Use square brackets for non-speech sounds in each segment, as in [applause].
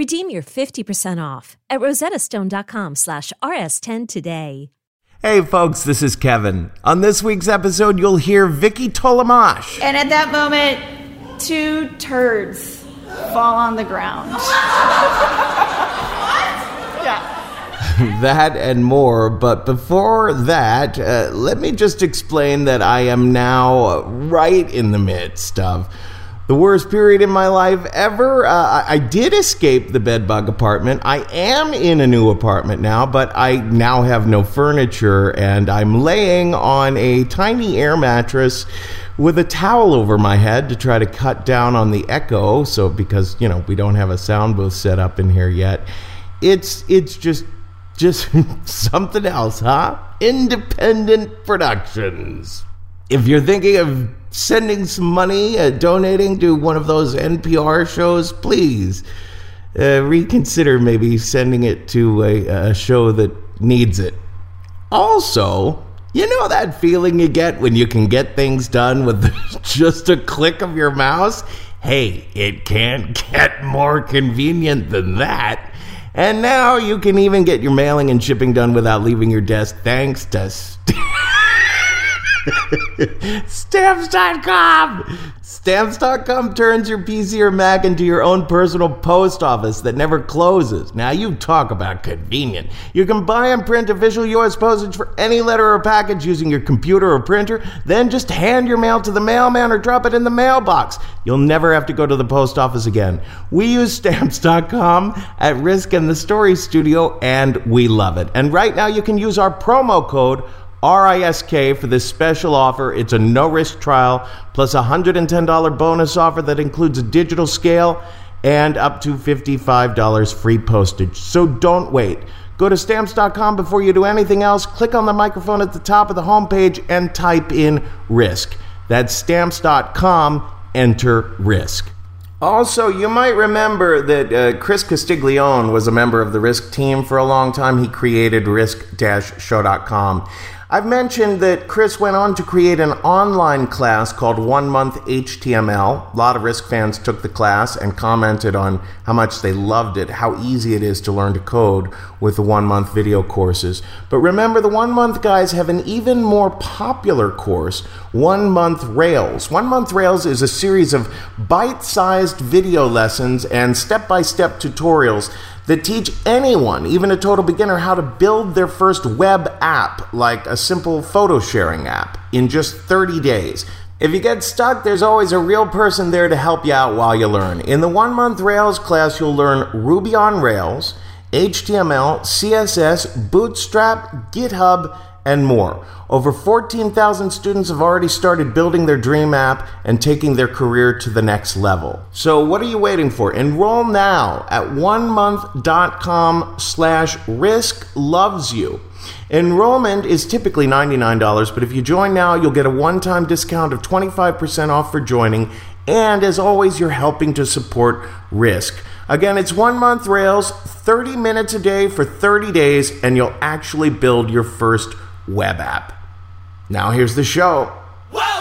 Redeem your 50% off at rosettastone.com slash rs10 today. Hey folks, this is Kevin. On this week's episode, you'll hear Vicky Tolamash. And at that moment, two turds fall on the ground. What? [laughs] Yeah. [laughs] that and more. But before that, uh, let me just explain that I am now right in the midst of the worst period in my life ever. Uh, I, I did escape the bedbug apartment. I am in a new apartment now, but I now have no furniture and I'm laying on a tiny air mattress with a towel over my head to try to cut down on the echo. So, because, you know, we don't have a sound booth set up in here yet, it's, it's just just [laughs] something else, huh? Independent Productions. If you're thinking of sending some money, uh, donating to one of those NPR shows, please uh, reconsider maybe sending it to a, a show that needs it. Also, you know that feeling you get when you can get things done with [laughs] just a click of your mouse? Hey, it can't get more convenient than that. And now you can even get your mailing and shipping done without leaving your desk thanks to [laughs] st- [laughs] Stamps.com. Stamps.com turns your PC or Mac into your own personal post office that never closes. Now, you talk about convenient. You can buy and print official U.S. postage for any letter or package using your computer or printer, then just hand your mail to the mailman or drop it in the mailbox. You'll never have to go to the post office again. We use Stamps.com at Risk and the Story Studio, and we love it. And right now, you can use our promo code RISK for this special offer. It's a no risk trial plus a $110 bonus offer that includes a digital scale and up to $55 free postage. So don't wait. Go to stamps.com before you do anything else. Click on the microphone at the top of the homepage and type in risk. That's stamps.com. Enter risk. Also, you might remember that uh, Chris Castiglione was a member of the Risk team for a long time. He created risk-show.com. I've mentioned that Chris went on to create an online class called One Month HTML. A lot of Risk fans took the class and commented on how much they loved it, how easy it is to learn to code with the one month video courses. But remember, the one month guys have an even more popular course, One Month Rails. One Month Rails is a series of bite sized video lessons and step by step tutorials that teach anyone, even a total beginner, how to build their first web app, like a simple photo sharing app, in just 30 days. If you get stuck, there's always a real person there to help you out while you learn. In the one month Rails class, you'll learn Ruby on Rails, HTML, CSS, Bootstrap, GitHub, and more. Over 14,000 students have already started building their dream app and taking their career to the next level. So what are you waiting for? Enroll now at onemonth.com slash risk loves you. Enrollment is typically $99, but if you join now, you'll get a one-time discount of 25% off for joining, and as always, you're helping to support Risk. Again, it's one month Rails, 30 minutes a day for 30 days, and you'll actually build your first web app. Now, here's the show. Whoa.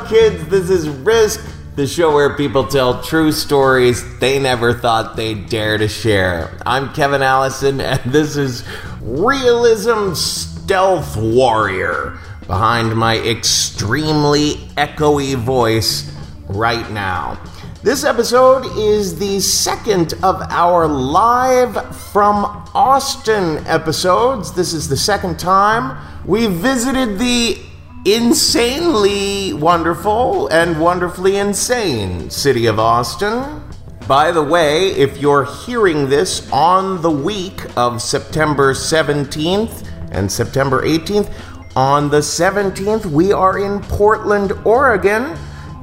Kids. This is Risk, the show where people tell true stories they never thought they'd dare to share. I'm Kevin Allison, [laughs] and this is Realism Stealth Warrior behind my extremely echoey voice right now. This episode is the second of our live from Austin episodes. This is the second time we visited the insanely wonderful and wonderfully insane city of Austin. By the way, if you're hearing this on the week of September 17th and September 18th, on the 17th, we are in Portland, Oregon.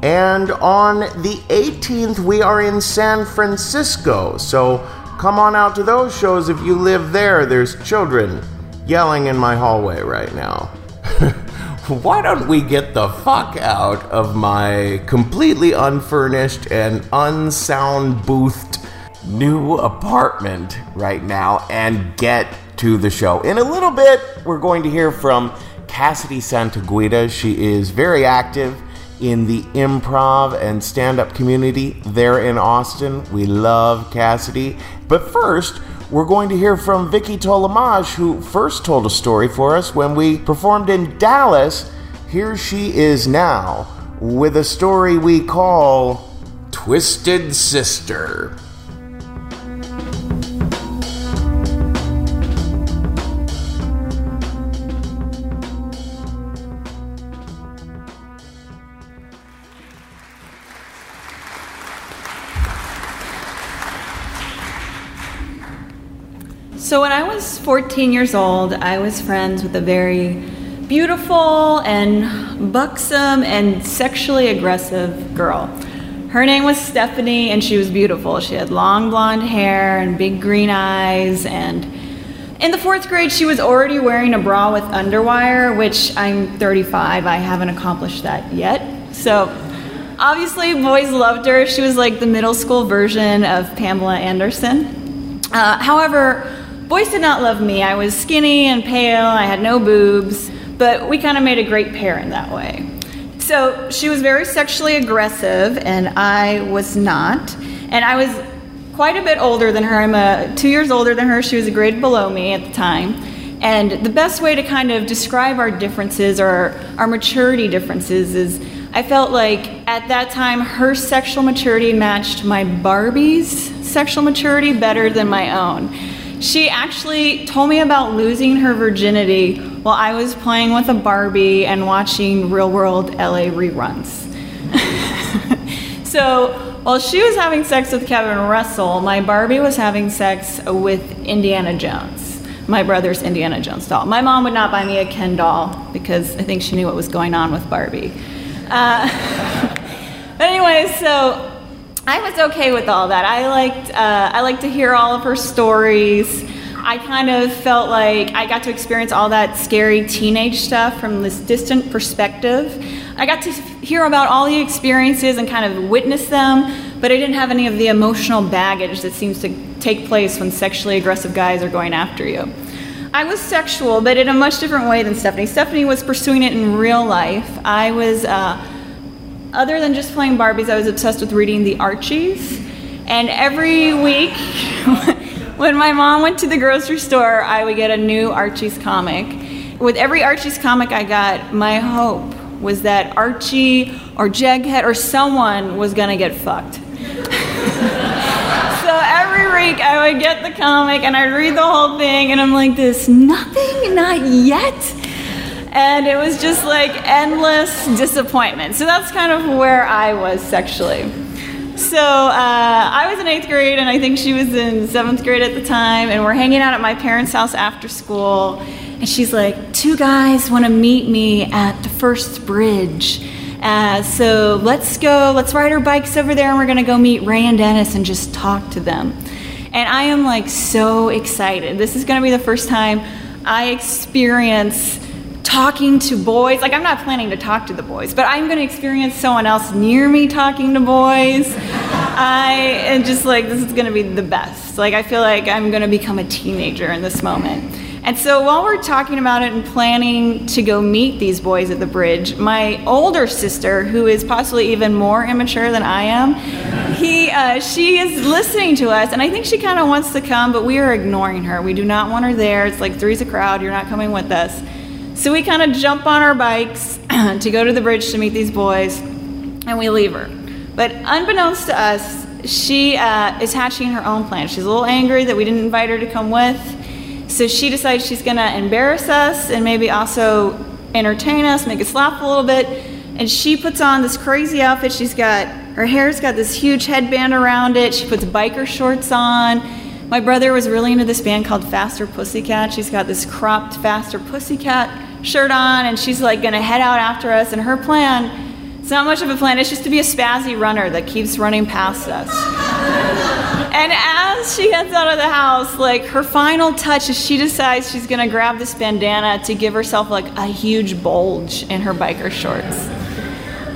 And on the 18th, we are in San Francisco. So come on out to those shows if you live there. There's children yelling in my hallway right now. [laughs] [laughs] why don't we get the fuck out of my completely unfurnished and unsound boothed new apartment right now and get to the show? In a little bit, we're going to hear from Cassidy Santaguida. She is very active in the improv and stand up community there in Austin. We love Cassidy. But first, we're going to hear from Vicky Tolamaj, who first told a story for us when we performed in Dallas. Here she is now with a story we call Twisted Sister. So when I was 14 years old, I was friends with a very beautiful and buxom and sexually aggressive girl. Her name was Stephanie, and she was beautiful. She had long blonde hair and big green eyes. And in the fourth grade, she was already wearing a bra with underwire, which I'm 35. I haven't accomplished that yet. So obviously, boys loved her. She was like the middle school version of Pamela Anderson. Uh, however, Boys did not love me. I was skinny and pale, I had no boobs, but we kind of made a great pair in that way. So she was very sexually aggressive, and I was not. And I was quite a bit older than her. I'm a, two years older than her. She was a grade below me at the time. And the best way to kind of describe our differences or our maturity differences is I felt like at that time her sexual maturity matched my Barbie's sexual maturity better than my own. She actually told me about losing her virginity while I was playing with a Barbie and watching real world LA reruns. [laughs] so while she was having sex with Kevin Russell, my Barbie was having sex with Indiana Jones, my brother's Indiana Jones doll. My mom would not buy me a Ken doll because I think she knew what was going on with Barbie. Uh, [laughs] anyway, so I was okay with all that. I liked uh, I liked to hear all of her stories. I kind of felt like I got to experience all that scary teenage stuff from this distant perspective. I got to hear about all the experiences and kind of witness them, but I didn't have any of the emotional baggage that seems to take place when sexually aggressive guys are going after you. I was sexual, but in a much different way than Stephanie. Stephanie was pursuing it in real life. I was. Uh, other than just playing Barbies, I was obsessed with reading the Archies. And every week, [laughs] when my mom went to the grocery store, I would get a new Archie's comic. With every Archie's comic I got, my hope was that Archie or Jughead or someone was gonna get fucked. [laughs] so every week I would get the comic and I'd read the whole thing, and I'm like, this nothing, not yet and it was just like endless disappointment. So that's kind of where I was sexually. So uh, I was in eighth grade, and I think she was in seventh grade at the time, and we're hanging out at my parents' house after school. And she's like, Two guys want to meet me at the first bridge. Uh, so let's go, let's ride our bikes over there, and we're going to go meet Ray and Dennis and just talk to them. And I am like so excited. This is going to be the first time I experience talking to boys. Like, I'm not planning to talk to the boys, but I'm going to experience someone else near me talking to boys. I am just like, this is going to be the best. Like, I feel like I'm going to become a teenager in this moment. And so while we're talking about it and planning to go meet these boys at the bridge, my older sister, who is possibly even more immature than I am, he, uh, she is listening to us, and I think she kind of wants to come, but we are ignoring her. We do not want her there. It's like three's a crowd. You're not coming with us. So we kind of jump on our bikes [clears throat] to go to the bridge to meet these boys, and we leave her. But unbeknownst to us, she uh, is hatching her own plan. She's a little angry that we didn't invite her to come with. So she decides she's going to embarrass us and maybe also entertain us, make us laugh a little bit. And she puts on this crazy outfit. She's got her hair's got this huge headband around it. She puts biker shorts on. My brother was really into this band called Faster Pussycat. She's got this cropped Faster Pussycat shirt on, and she's like gonna head out after us. And her plan, it's not much of a plan, it's just to be a spazzy runner that keeps running past us. And as she gets out of the house, like her final touch is she decides she's gonna grab this bandana to give herself like a huge bulge in her biker shorts.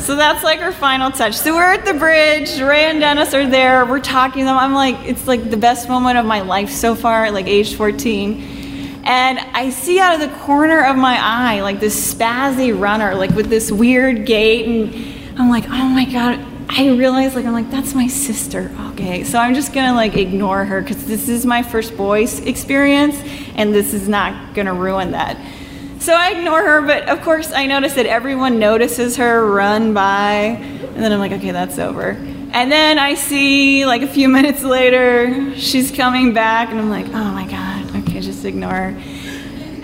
So that's like her final touch. So we're at the bridge. Ray and Dennis are there. We're talking to them. I'm like, it's like the best moment of my life so far, like age 14. And I see out of the corner of my eye, like this spazzy runner, like with this weird gait. And I'm like, oh my God, I realize, like I'm like that's my sister. Okay, so I'm just gonna like ignore her because this is my first boys experience, and this is not gonna ruin that. So I ignore her, but of course I notice that everyone notices her run by, and then I'm like, okay, that's over. And then I see like a few minutes later, she's coming back, and I'm like, oh my god, okay, just ignore her.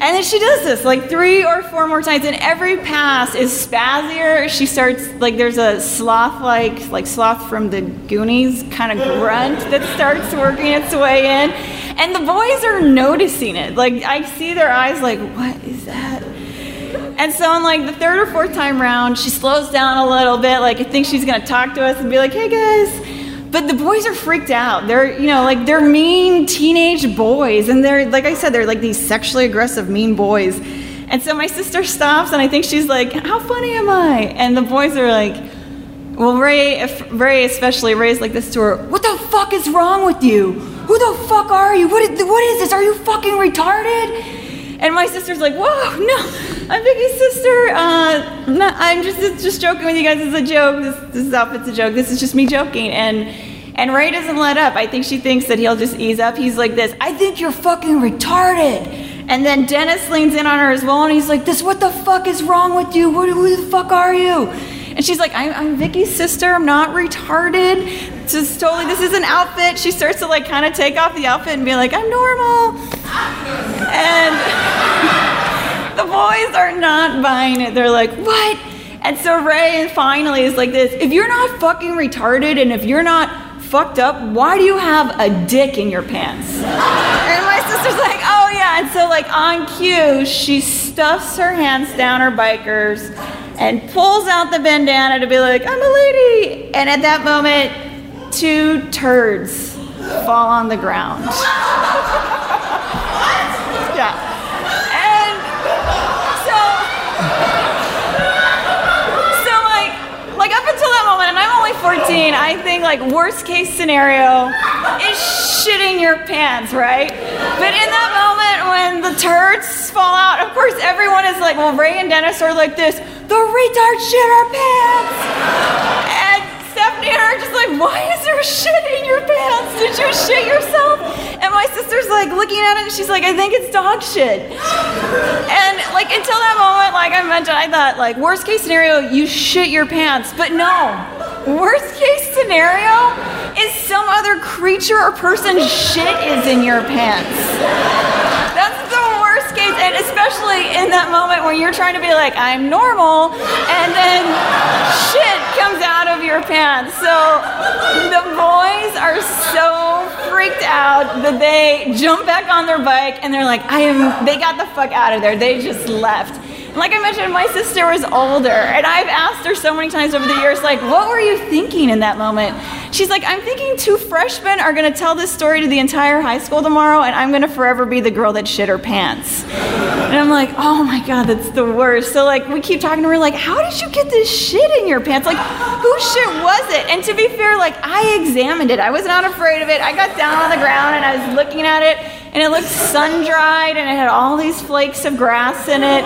And then she does this like three or four more times, and every pass is spazzier. She starts like there's a sloth like like sloth from the Goonies kind of grunt that starts working its way in, and the boys are noticing it. Like I see their eyes like, what is that? And so on like the third or fourth time round, she slows down a little bit, like I think she's gonna talk to us and be like, hey guys. But the boys are freaked out. They're, you know, like they're mean teenage boys. And they're, like I said, they're like these sexually aggressive, mean boys. And so my sister stops and I think she's like, How funny am I? And the boys are like, Well, Ray, Ray especially, Ray's like this to her, What the fuck is wrong with you? Who the fuck are you? What is, what is this? Are you fucking retarded? And my sister's like, whoa, no, I'm Vicky's sister. Uh, no, I'm just just joking with you guys. It's a joke. This, this outfit's a joke. This is just me joking. And and Ray doesn't let up. I think she thinks that he'll just ease up. He's like this. I think you're fucking retarded. And then Dennis leans in on her as well, and he's like, "This, what the fuck is wrong with you? Who the fuck are you?" And she's like, I'm, I'm Vicky's sister. I'm not retarded. Just totally, this is an outfit. She starts to like kind of take off the outfit and be like, I'm normal. And [laughs] the boys are not buying it. They're like, what? And so Ray finally is like this if you're not fucking retarded and if you're not fucked up, why do you have a dick in your pants? and my sister's like, oh yeah. And so, like, on cue, she stuffs her hands down her bikers and pulls out the bandana to be like, I'm a lady. And at that moment, two turds fall on the ground. [laughs] 16, I think like worst case scenario is shitting your pants, right? But in that moment when the turds fall out, of course everyone is like, well, Ray and Dennis are like this, the retard shit our pants. And Stephanie and I are just like, why is there shit in your pants? Did you shit yourself? And my sister's like looking at it, she's like, I think it's dog shit. And like until that moment, like I mentioned, I thought like worst case scenario, you shit your pants. But no. Worst case scenario is some other creature or person shit is in your pants. That's the worst case, and especially in that moment when you're trying to be like, I'm normal, and then shit comes out of your pants. So the boys are so freaked out that they jump back on their bike and they're like, I am, they got the fuck out of there. They just left. Like I mentioned, my sister was older, and I've asked her so many times over the years, like, what were you thinking in that moment? She's like, I'm thinking two freshmen are to tell this story to the entire high school tomorrow, and I'm to forever be the girl that shit her pants. And I'm like, oh my God, that's the worst. So, like, we keep talking to her, like, how did you get this shit in your pants? Like, whose shit was it? And to be fair, like, I examined it. I was not afraid of it. I got down on the ground and I was looking at it, and it looked sun dried, and it had all these flakes of grass in it.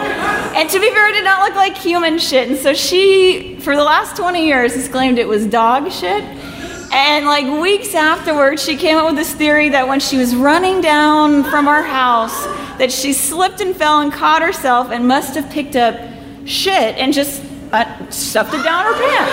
And to be fair, it did not look like human shit. And so she, for the last 20 years, has claimed it was dog shit. And like weeks afterwards, she came up with this theory that when she was running down from our house, that she slipped and fell and caught herself and must have picked up shit and just uh, stuffed it down her pants.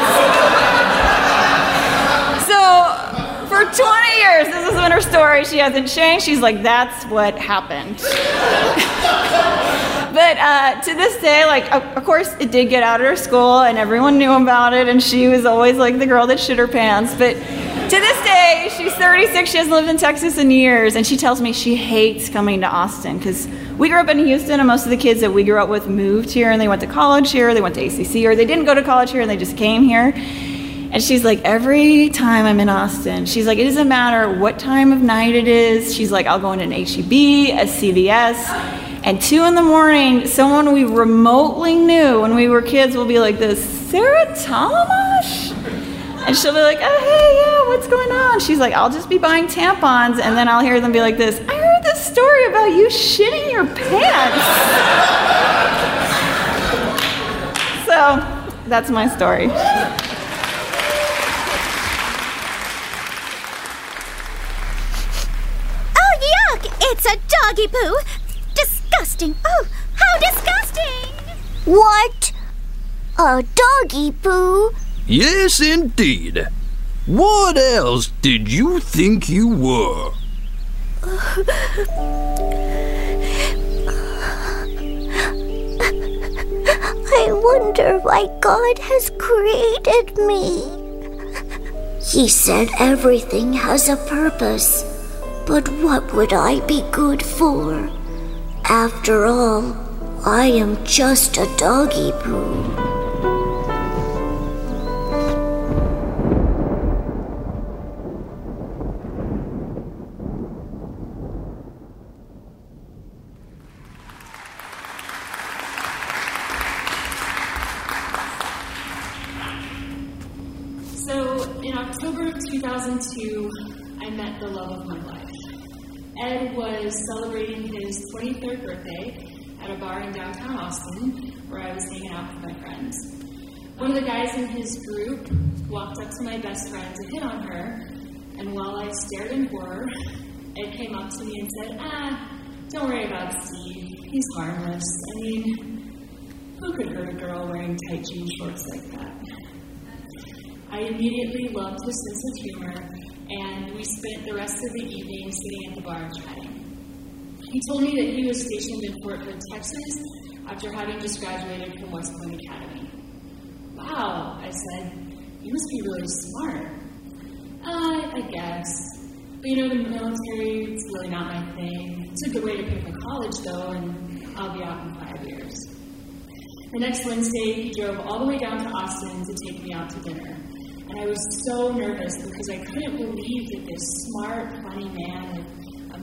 so for 20 years, this has been her story. She hasn't changed. She's like, that's what happened. [laughs] but uh, to this day, like, of course, it did get out at her school, and everyone knew about it, and she was always like the girl that shit her pants. But to this day, she's 36. She hasn't lived in Texas in years, and she tells me she hates coming to Austin because we grew up in Houston, and most of the kids that we grew up with moved here, and they went to college here, they went to ACC, or they didn't go to college here, and they just came here. And she's like, every time I'm in Austin, she's like, it doesn't matter what time of night it is. She's like, I'll go into an HEB, a CVS, and two in the morning, someone we remotely knew when we were kids will be like this, Sarah Talamash? And she'll be like, oh, hey, yeah, what's going on? She's like, I'll just be buying tampons. And then I'll hear them be like this, I heard this story about you shitting your pants. so that's my story. Oh, yuck! It's a doggy poo disgusting. Oh, how disgusting! What? A doggy poo? Yes, indeed. What else did you think you were? I wonder why God has created me. He said everything has a purpose, but what would I be good for? After all, I am just a doggy poo. Was celebrating his 23rd birthday at a bar in downtown Austin where I was hanging out with my friends. One of the guys in his group walked up to my best friend to hit on her, and while I stared in horror, Ed came up to me and said, Ah, don't worry about Steve. He's harmless. I mean, who could hurt a girl wearing tight jean shorts like that? I immediately loved his sense of humor and we spent the rest of the evening sitting at the bar chatting. He told me that he was stationed in Fort Hood, Texas, after having just graduated from West Point Academy. Wow, I said, you must be really smart. Uh, I guess. But you know, the military is really not my thing. It's a good way to pay for college, though, and I'll be out in five years. The next Wednesday, he drove all the way down to Austin to take me out to dinner. And I was so nervous because I couldn't believe that this smart, funny man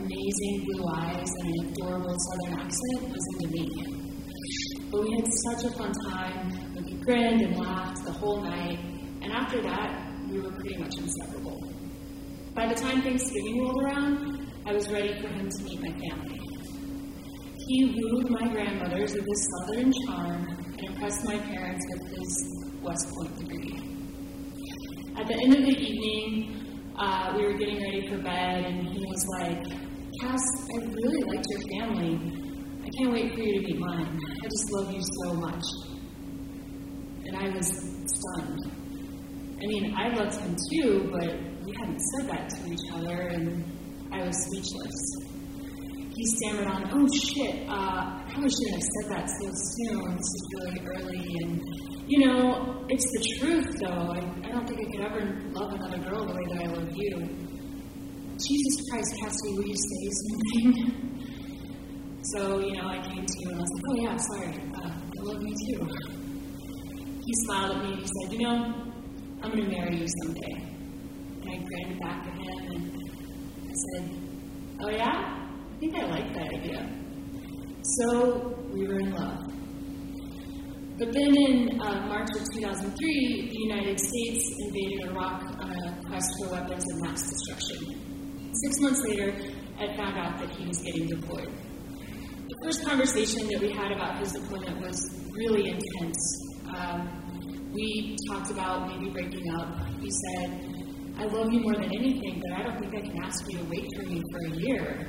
amazing blue eyes and an adorable southern accent was me. But we had such a fun time. We grinned and laughed the whole night. And after that, we were pretty much inseparable. By the time Thanksgiving rolled around, I was ready for him to meet my family. He wooed my grandmothers with his southern charm and impressed my parents with his West Point degree. At the end of the evening, uh, we were getting ready for bed, and he was like, Cass, I really liked your family. I can't wait for you to meet mine. I just love you so much. And I was stunned. I mean, I loved him too, but we hadn't said that to each other, and I was speechless. He stammered on, Oh shit, uh, I probably shouldn't have said that so soon. This is really early, and you know, it's the truth, though. I, I don't think I could ever love another girl the way that I love you. Jesus Christ, Cassie, will you say something? so, you know, I came to you and I was like, oh, yeah, sorry. Uh, I love you too. [laughs] He smiled at me and he said, you know, I'm going to marry you someday. And I grinned back at him and I said, Oh, yeah? I think I like that idea. So we were in love. But then in uh, March of 2003, the United States invaded Iraq on a quest for weapons of mass destruction. Six months later, Ed found out that he was getting deployed. The first conversation that we had about his deployment was really intense. Um, we talked about maybe breaking up. He said, I love you more than anything, but I don't think I can ask you to wait for me for a year.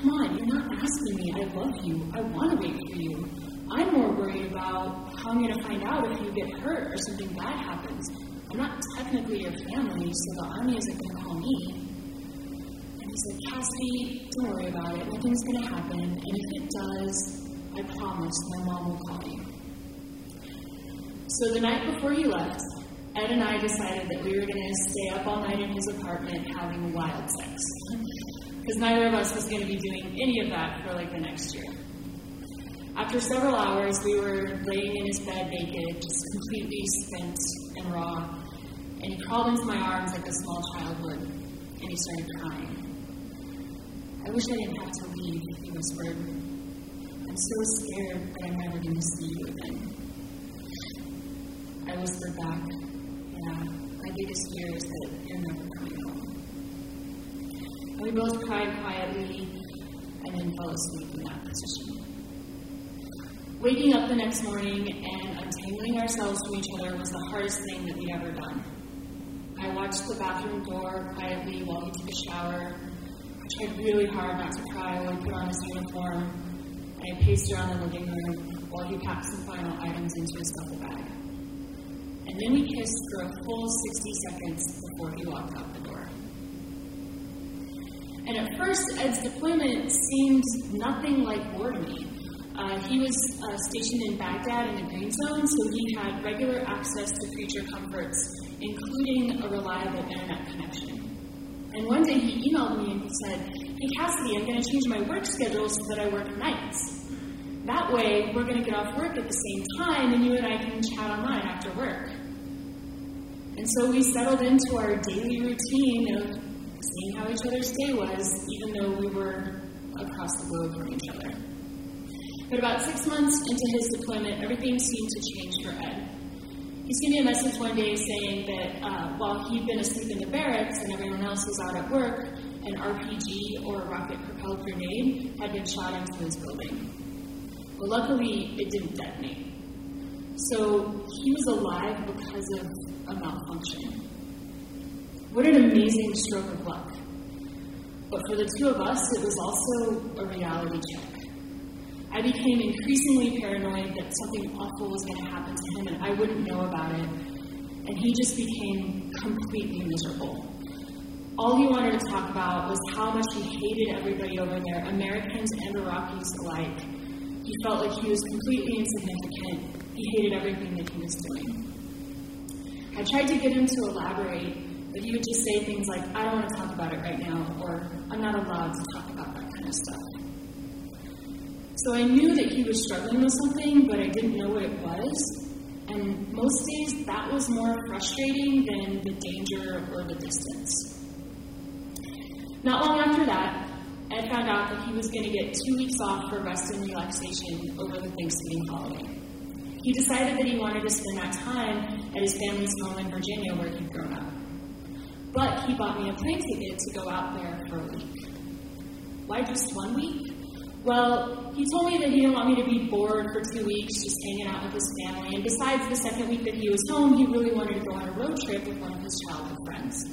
Come on, you're not asking me. I love you. I want to wait for you. I'm more worried about how I'm going to find out if you get hurt or something bad happens. I'm not technically your family, so the army isn't going to call me. Said, Cassidy, don't worry about it. Nothing's going to happen. And if it does, I promise my mom will call you. So the night before he left, Ed and I decided that we were going to stay up all night in his apartment having wild sex. Because neither of us was going to be doing any of that for like the next year. After several hours, we were laying in his bed naked, just completely spent and raw. And he crawled into my arms like a small child would, and he started crying. I wish I didn't have to leave, he whispered. I'm so scared that I'm never going to see you again. I whispered back, Yeah, my biggest fear is that you're never coming home. And we both cried quietly and then fell asleep in that position. Waking up the next morning and untangling ourselves from each other was the hardest thing that we'd ever done. I watched the bathroom door quietly while he took a shower. Tried really hard not to cry while he put on his uniform, and I paced around the living room while he packed some final items into his duffel bag. And then we kissed for a full 60 seconds before he walked out the door. And at first, Ed's deployment seemed nothing like war to me. Uh, he was uh, stationed in Baghdad in the Green Zone, so he had regular access to creature comforts, including a reliable internet connection. And one day he emailed me and he said, Hey Cassidy, I'm going to change my work schedule so that I work nights. That way, we're going to get off work at the same time, and you and I can chat online after work. And so we settled into our daily routine of seeing how each other's day was, even though we were across the globe from each other. But about six months into his deployment, everything seemed to change for Ed. He sent me a message one day saying that uh, while he'd been asleep in the barracks and everyone else was out at work, an RPG or a rocket propelled grenade had been shot into his building. Well, luckily, it didn't detonate. So he was alive because of a malfunction. What an amazing stroke of luck. But for the two of us, it was also a reality check. I became increasingly paranoid that something awful was going to happen to him and I wouldn't know about it. And he just became completely miserable. All he wanted to talk about was how much he hated everybody over there, Americans and Iraqis alike. He felt like he was completely insignificant. He hated everything that he was doing. I tried to get him to elaborate, but he would just say things like, I don't want to talk about it right now, or I'm not allowed to talk about that kind of stuff. So I knew that he was struggling with something, but I didn't know what it was. And most days that was more frustrating than the danger or the distance. Not long after that, Ed found out that he was going to get two weeks off for rest and relaxation over the Thanksgiving holiday. He decided that he wanted to spend that time at his family's home in Virginia where he'd grown up. But he bought me a plane ticket to go out there for a week. Why just one week? Well, he told me that he didn't want me to be bored for two weeks just hanging out with his family. And besides the second week that he was home, he really wanted to go on a road trip with one of his childhood friends.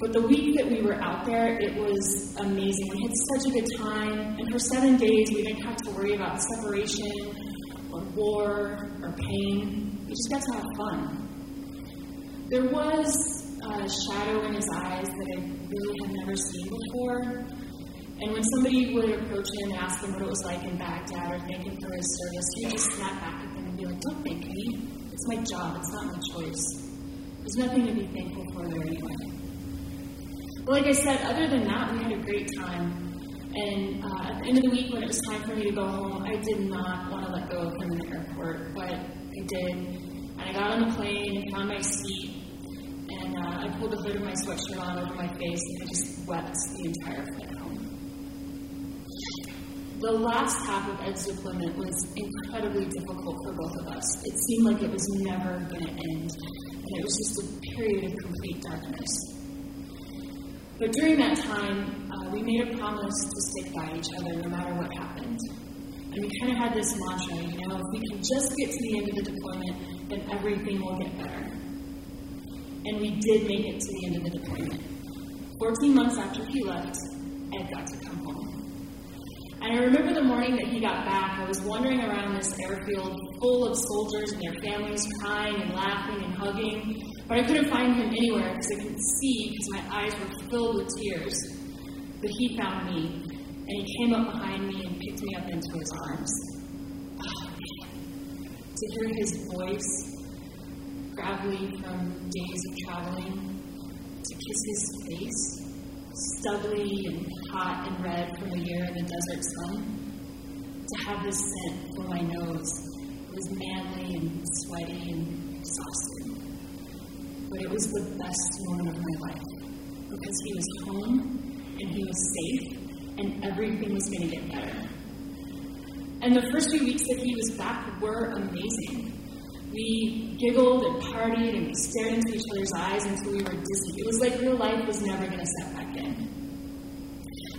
But the week that we were out there, it was amazing. We had such a good time. And for seven days, we didn't have to worry about separation or war or pain. We just got to have fun. There was a shadow in his eyes that I really had never seen before. And when somebody would approach him and ask him what it was like in Baghdad or thank him for his service, he would just snap back at them and be like, Don't thank me. It's my job. It's not my choice. There's nothing to be thankful for there anyway. But like I said, other than that, we had a great time. And uh, at the end of the week, when it was time for me to go home, I did not want to let go of him in the airport, but I did. And I got on the plane and found my seat. and uh, I pulled the hood of my sweatshirt on over my face, and I just wept the entire flight. The last half of Ed's deployment was incredibly difficult for both of us. It seemed like it was never going to end, and it was just a period of complete darkness. But during that time, uh, we made a promise to stick by each other no matter what happened. And we kind of had this mantra, you know, if we can just get to the end of the deployment, then everything will get better. And we did make it to the end of the deployment. 14 months after he left, Ed got to come. And I remember the morning that he got back, I was wandering around this airfield full of soldiers and their families crying and laughing and hugging, but I couldn't find him anywhere because I couldn't see because my eyes were filled with tears. But he found me, and he came up behind me and picked me up into his arms. To hear his voice, gravelly from days of traveling, to kiss his face, stubbly and hot and red from a year in the desert sun, to have this scent for my nose. It was manly and sweaty and exhausted. But it was the best moment of my life because he was home and he was safe and everything was going to get better. And the first few weeks that he was back were amazing. We giggled and partied and stared into each other's eyes until we were dizzy. It was like real life was never going to set back in.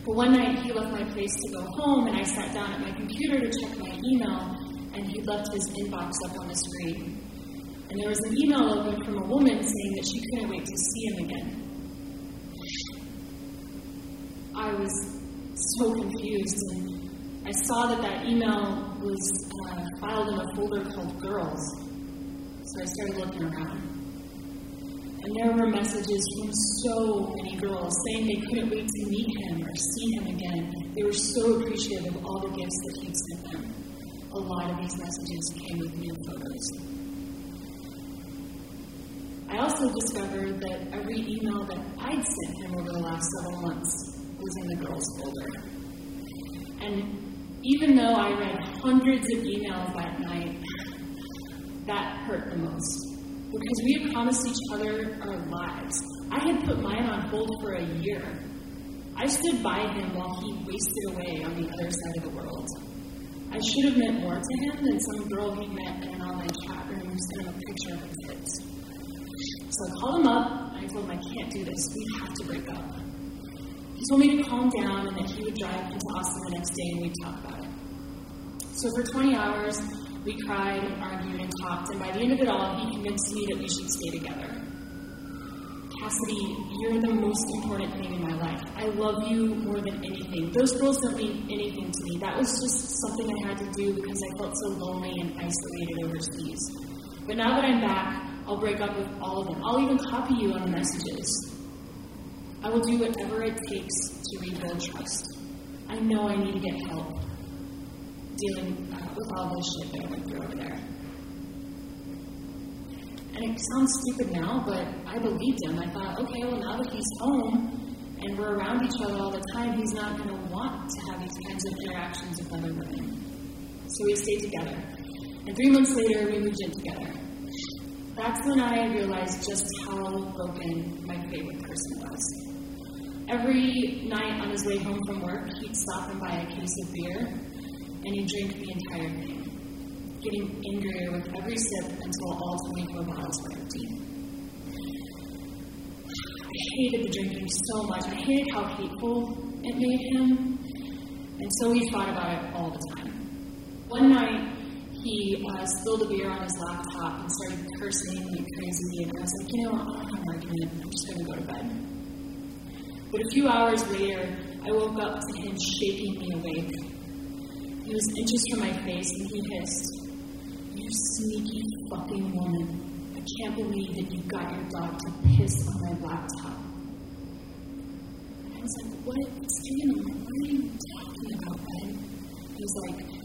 But one night he left my place to go home and I sat down at my computer to check my email and he left his inbox up on the screen. And there was an email open from a woman saying that she couldn't wait to see him again. I was so confused and I saw that that email was uh, filed in a folder called Girls. So I started looking around. And there were messages from so many girls saying they couldn't wait to meet him or see him again. They were so appreciative of all the gifts that he'd sent them. A lot of these messages came with new photos. I also discovered that every email that I'd sent him over the last several months was in the girls' folder. And even though I read hundreds of emails that night, that hurt the most. Because we had promised each other our lives. I had put mine on hold for a year. I stood by him while he wasted away on the other side of the world. I should have meant more to him than some girl he met in an online chat room who sent him a picture of her tits. So I called him up and I told him I can't do this. We have to break up. He told me to calm down and that he would drive into Austin the next day and we'd talk about it. So for 20 hours, we cried and argued and talked, and by the end of it all, he convinced me that we should stay together. Cassidy, you're the most important thing in my life. I love you more than anything. Those girls don't mean anything to me. That was just something I had to do because I felt so lonely and isolated overseas. But now that I'm back, I'll break up with all of them. I'll even copy you on the messages. I will do whatever it takes to rebuild trust. I know I need to get help dealing uh, with all this shit that I went through over there. And it sounds stupid now, but I believed him. I thought, okay, well, now that he's home and we're around each other all the time, he's not going to want to have these kinds of interactions with other women. So we stayed together. And three months later, we moved in together. That's when I realized just how broken my favorite person was. Every night on his way home from work, he'd stop and buy a case of beer, and he'd drink the entire thing, getting angrier with every sip until all 24 bottles were empty. I hated the drinking so much. I hated how hateful it made him, and so we fought about it all the time. One night, he uh, spilled a beer on his laptop and started cursing like crazy, and I was like, you know, I don't have an argument. I'm just going to go to bed. But a few hours later, I woke up to him shaking me awake. He was inches from my face and he hissed, You sneaky fucking woman. I can't believe that you got your dog to piss on my laptop. And I was like, What? What's going on? What are you talking about, Ben? He was like,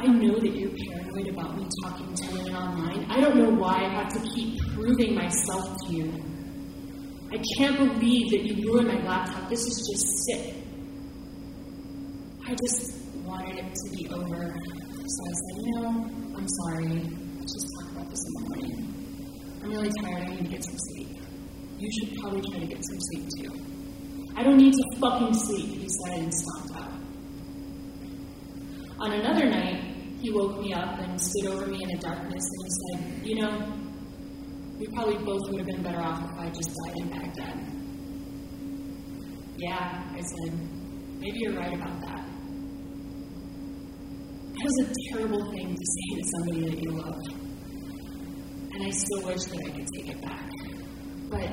I know that you're paranoid about me talking to women online. I don't know why I have to keep proving myself to you. I can't believe that you ruined my laptop. This is just sick. I just wanted it to be over. So I said, you know, I'm sorry. Let's just talk about this in the morning. I'm really tired. I need to get some sleep. You should probably try to get some sleep too. I don't need to fucking sleep, he said and stomped out. On another night, he woke me up and stood over me in the darkness and he said, You know, we probably both would have been better off if I just died in Baghdad. Yeah, I said, maybe you're right about that. That was a terrible thing to say to somebody that you love. And I still wish that I could take it back. But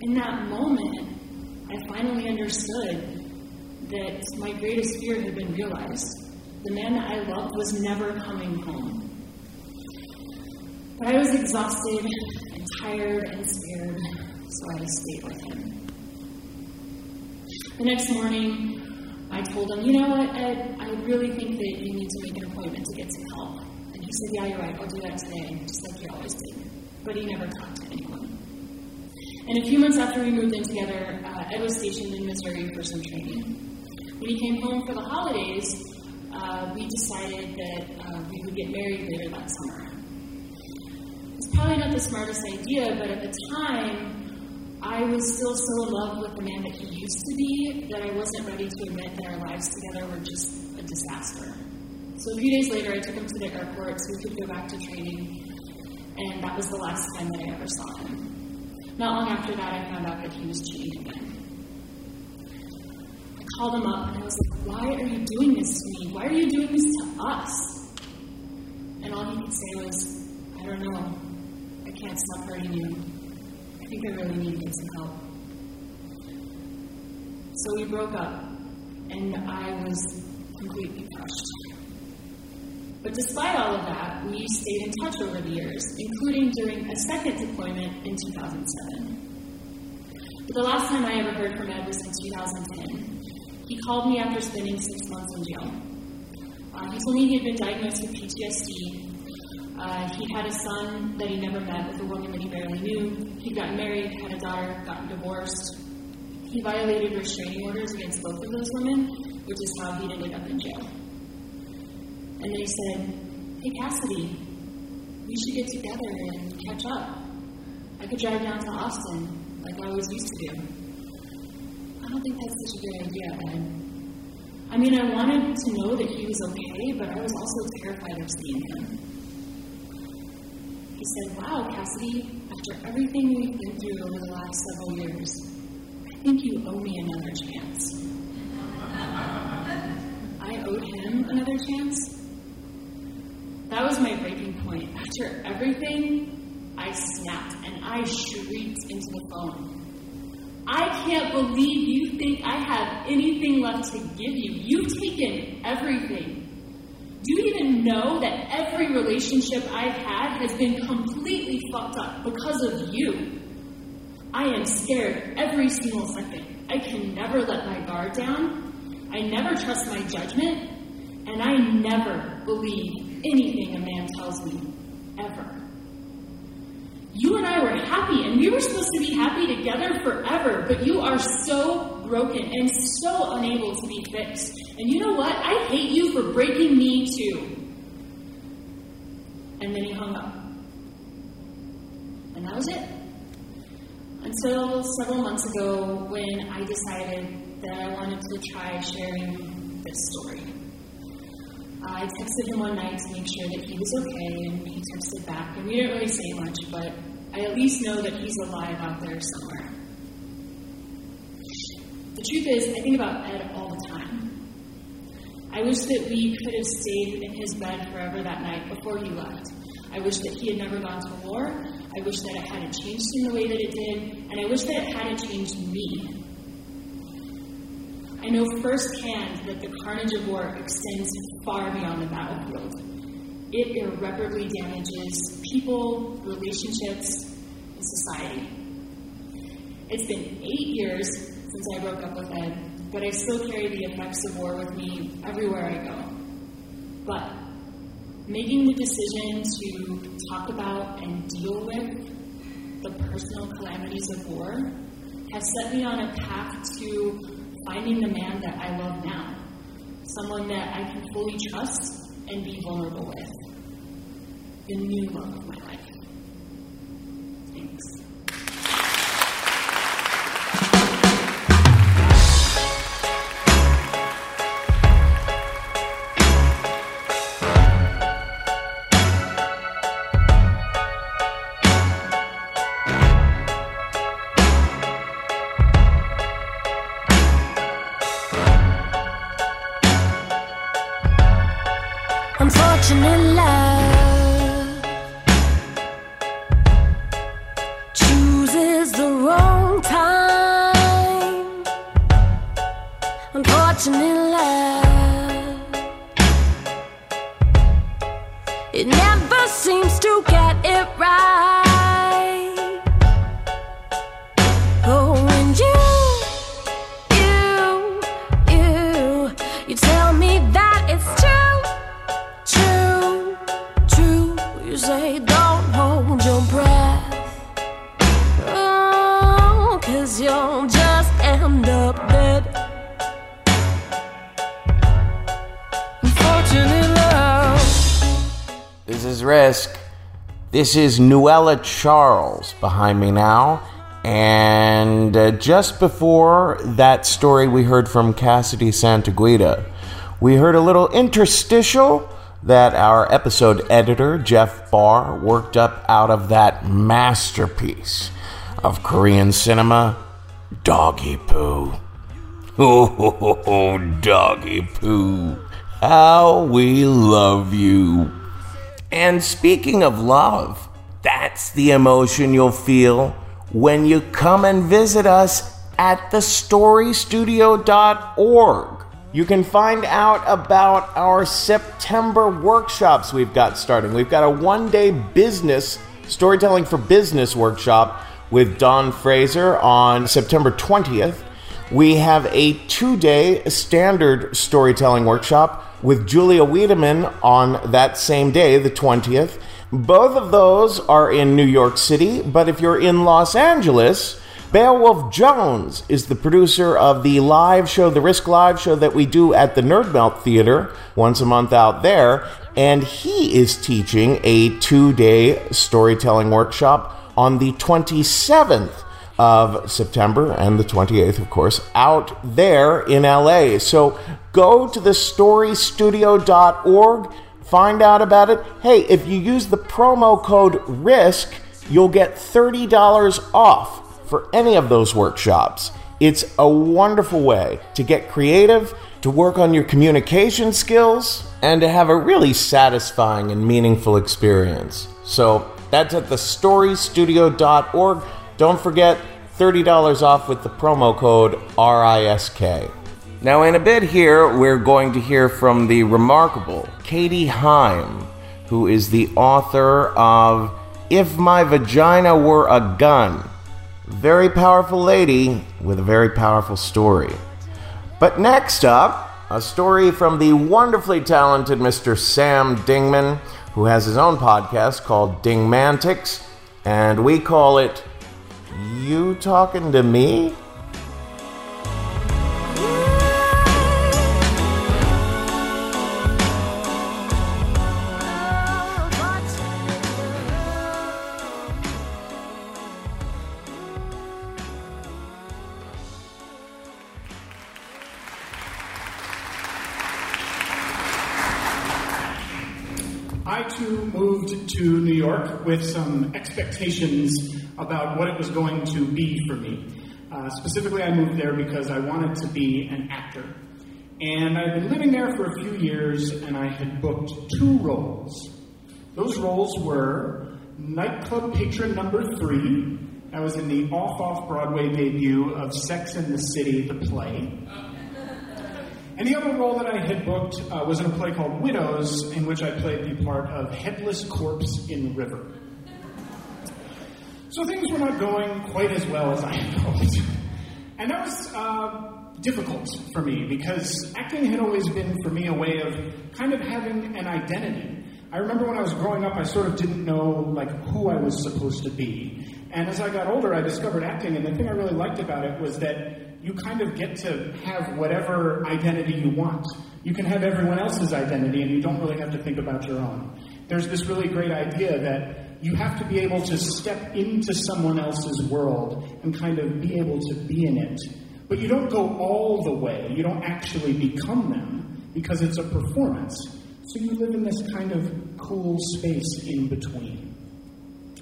in that moment, I finally understood that my greatest fear had been realized. The man that I loved was never coming home. But I was exhausted and tired and scared, so I stayed with him. The next morning, I told him, you know what, Ed, I really think that you need to make an appointment to get some help. And he said, yeah, you're right, I'll do that today, just like you always did. But he never talked to anyone. And a few months after we moved in together, uh, Ed was stationed in Missouri for some training. When he came home for the holidays, uh, we decided that uh, we would get married later that summer. It's probably not the smartest idea, but at the time, I was still so in love with the man that he used to be that I wasn't ready to admit that our lives together were just a disaster. So a few days later, I took him to the airport so we could go back to training, and that was the last time that I ever saw him. Not long after that, I found out that he was cheating again. I called him up and I was like, Why are you doing this to me? Why are you doing this to us? And all he could say was, I don't know. I can't stop hurting you. I think I really need to get some help. So we broke up, and I was completely crushed. But despite all of that, we stayed in touch over the years, including during a second deployment in 2007. But the last time I ever heard from Ed was in 2010. He called me after spending six months in jail. Uh, he told me he had been diagnosed with PTSD. Uh, he had a son that he never met with a woman that he barely knew. He got married, had a daughter, gotten divorced. He violated restraining orders against both of those women, which is how he ended up in jail. And they said, Hey, Cassidy, we should get together and catch up. I could drive down to Austin like I always used to do. I don't think that's such a good idea. I mean, I wanted to know that he was okay, but I was also terrified of seeing him. Said, Wow, Cassidy, after everything we've been through over the last several years, I think you owe me another chance. I owed him another chance? That was my breaking point. After everything, I snapped and I shrieked into the phone. I can't believe you think I have anything left to give you. You've taken everything. Do you even know that every relationship I've had has been completely fucked up because of you? I am scared every single second. I can never let my guard down. I never trust my judgment. And I never believe anything a man tells me, ever. You and I were happy, and we were supposed to be happy together forever, but you are so broken and so unable to be fixed. And you know what? I hate you for breaking me too. And then he hung up. And that was it. Until several months ago when I decided that I wanted to try sharing this story. I texted him one night to make sure that he was okay, and he texted back. And we didn't really say much, but I at least know that he's alive out there somewhere. The truth is, I think about Ed all the time. I wish that we could have stayed in his bed forever that night before he left. I wish that he had never gone to war. I wish that it hadn't changed him the way that it did. And I wish that it hadn't changed me. I know firsthand that the carnage of war extends far beyond the battlefield. It irreparably damages people, relationships, and society. It's been eight years since I broke up with Ed, but I still carry the effects of war with me everywhere I go. But making the decision to talk about and deal with the personal calamities of war has set me on a path to finding the man that I love now someone that I can fully trust and be vulnerable with. The new love of my life. This is Nuella Charles behind me now. And uh, just before that story we heard from Cassidy Santaguida, we heard a little interstitial that our episode editor, Jeff Barr, worked up out of that masterpiece of Korean cinema, Doggy Poo. Oh, Doggy Poo. How we love you. And speaking of love, that's the emotion you'll feel when you come and visit us at thestorystudio.org. You can find out about our September workshops we've got starting. We've got a one day business, storytelling for business workshop with Don Fraser on September 20th. We have a two day standard storytelling workshop with Julia Wiedemann on that same day, the 20th. Both of those are in New York City, but if you're in Los Angeles, Beowulf Jones is the producer of the live show, the Risk Live show that we do at the Nerd Melt Theater once a month out there, and he is teaching a two day storytelling workshop on the 27th of September and the 28th, of course, out there in LA. So go to thestorystudio.org, find out about it. Hey, if you use the promo code RISK, you'll get $30 off for any of those workshops. It's a wonderful way to get creative, to work on your communication skills, and to have a really satisfying and meaningful experience. So that's at thestorystudio.org. Don't forget $30 off with the promo code RISK. Now, in a bit here, we're going to hear from the remarkable Katie Heim, who is the author of If My Vagina Were a Gun. Very powerful lady with a very powerful story. But next up, a story from the wonderfully talented Mr. Sam Dingman, who has his own podcast called Dingmantics, and we call it You Talking to Me? Moved to New York with some expectations about what it was going to be for me. Uh, specifically, I moved there because I wanted to be an actor. And I'd been living there for a few years, and I had booked two roles. Those roles were nightclub patron number three. I was in the off off Broadway debut of Sex and the City, the play. And the other role that I had booked uh, was in a play called Widows, in which I played the part of Headless Corpse in the River. So things were not going quite as well as I had [laughs] hoped. And that was uh, difficult for me because acting had always been for me a way of kind of having an identity. I remember when I was growing up, I sort of didn't know like who I was supposed to be. And as I got older, I discovered acting, and the thing I really liked about it was that you kind of get to have whatever identity you want. You can have everyone else's identity, and you don't really have to think about your own. There's this really great idea that you have to be able to step into someone else's world and kind of be able to be in it. But you don't go all the way, you don't actually become them because it's a performance. So you live in this kind of cool space in between.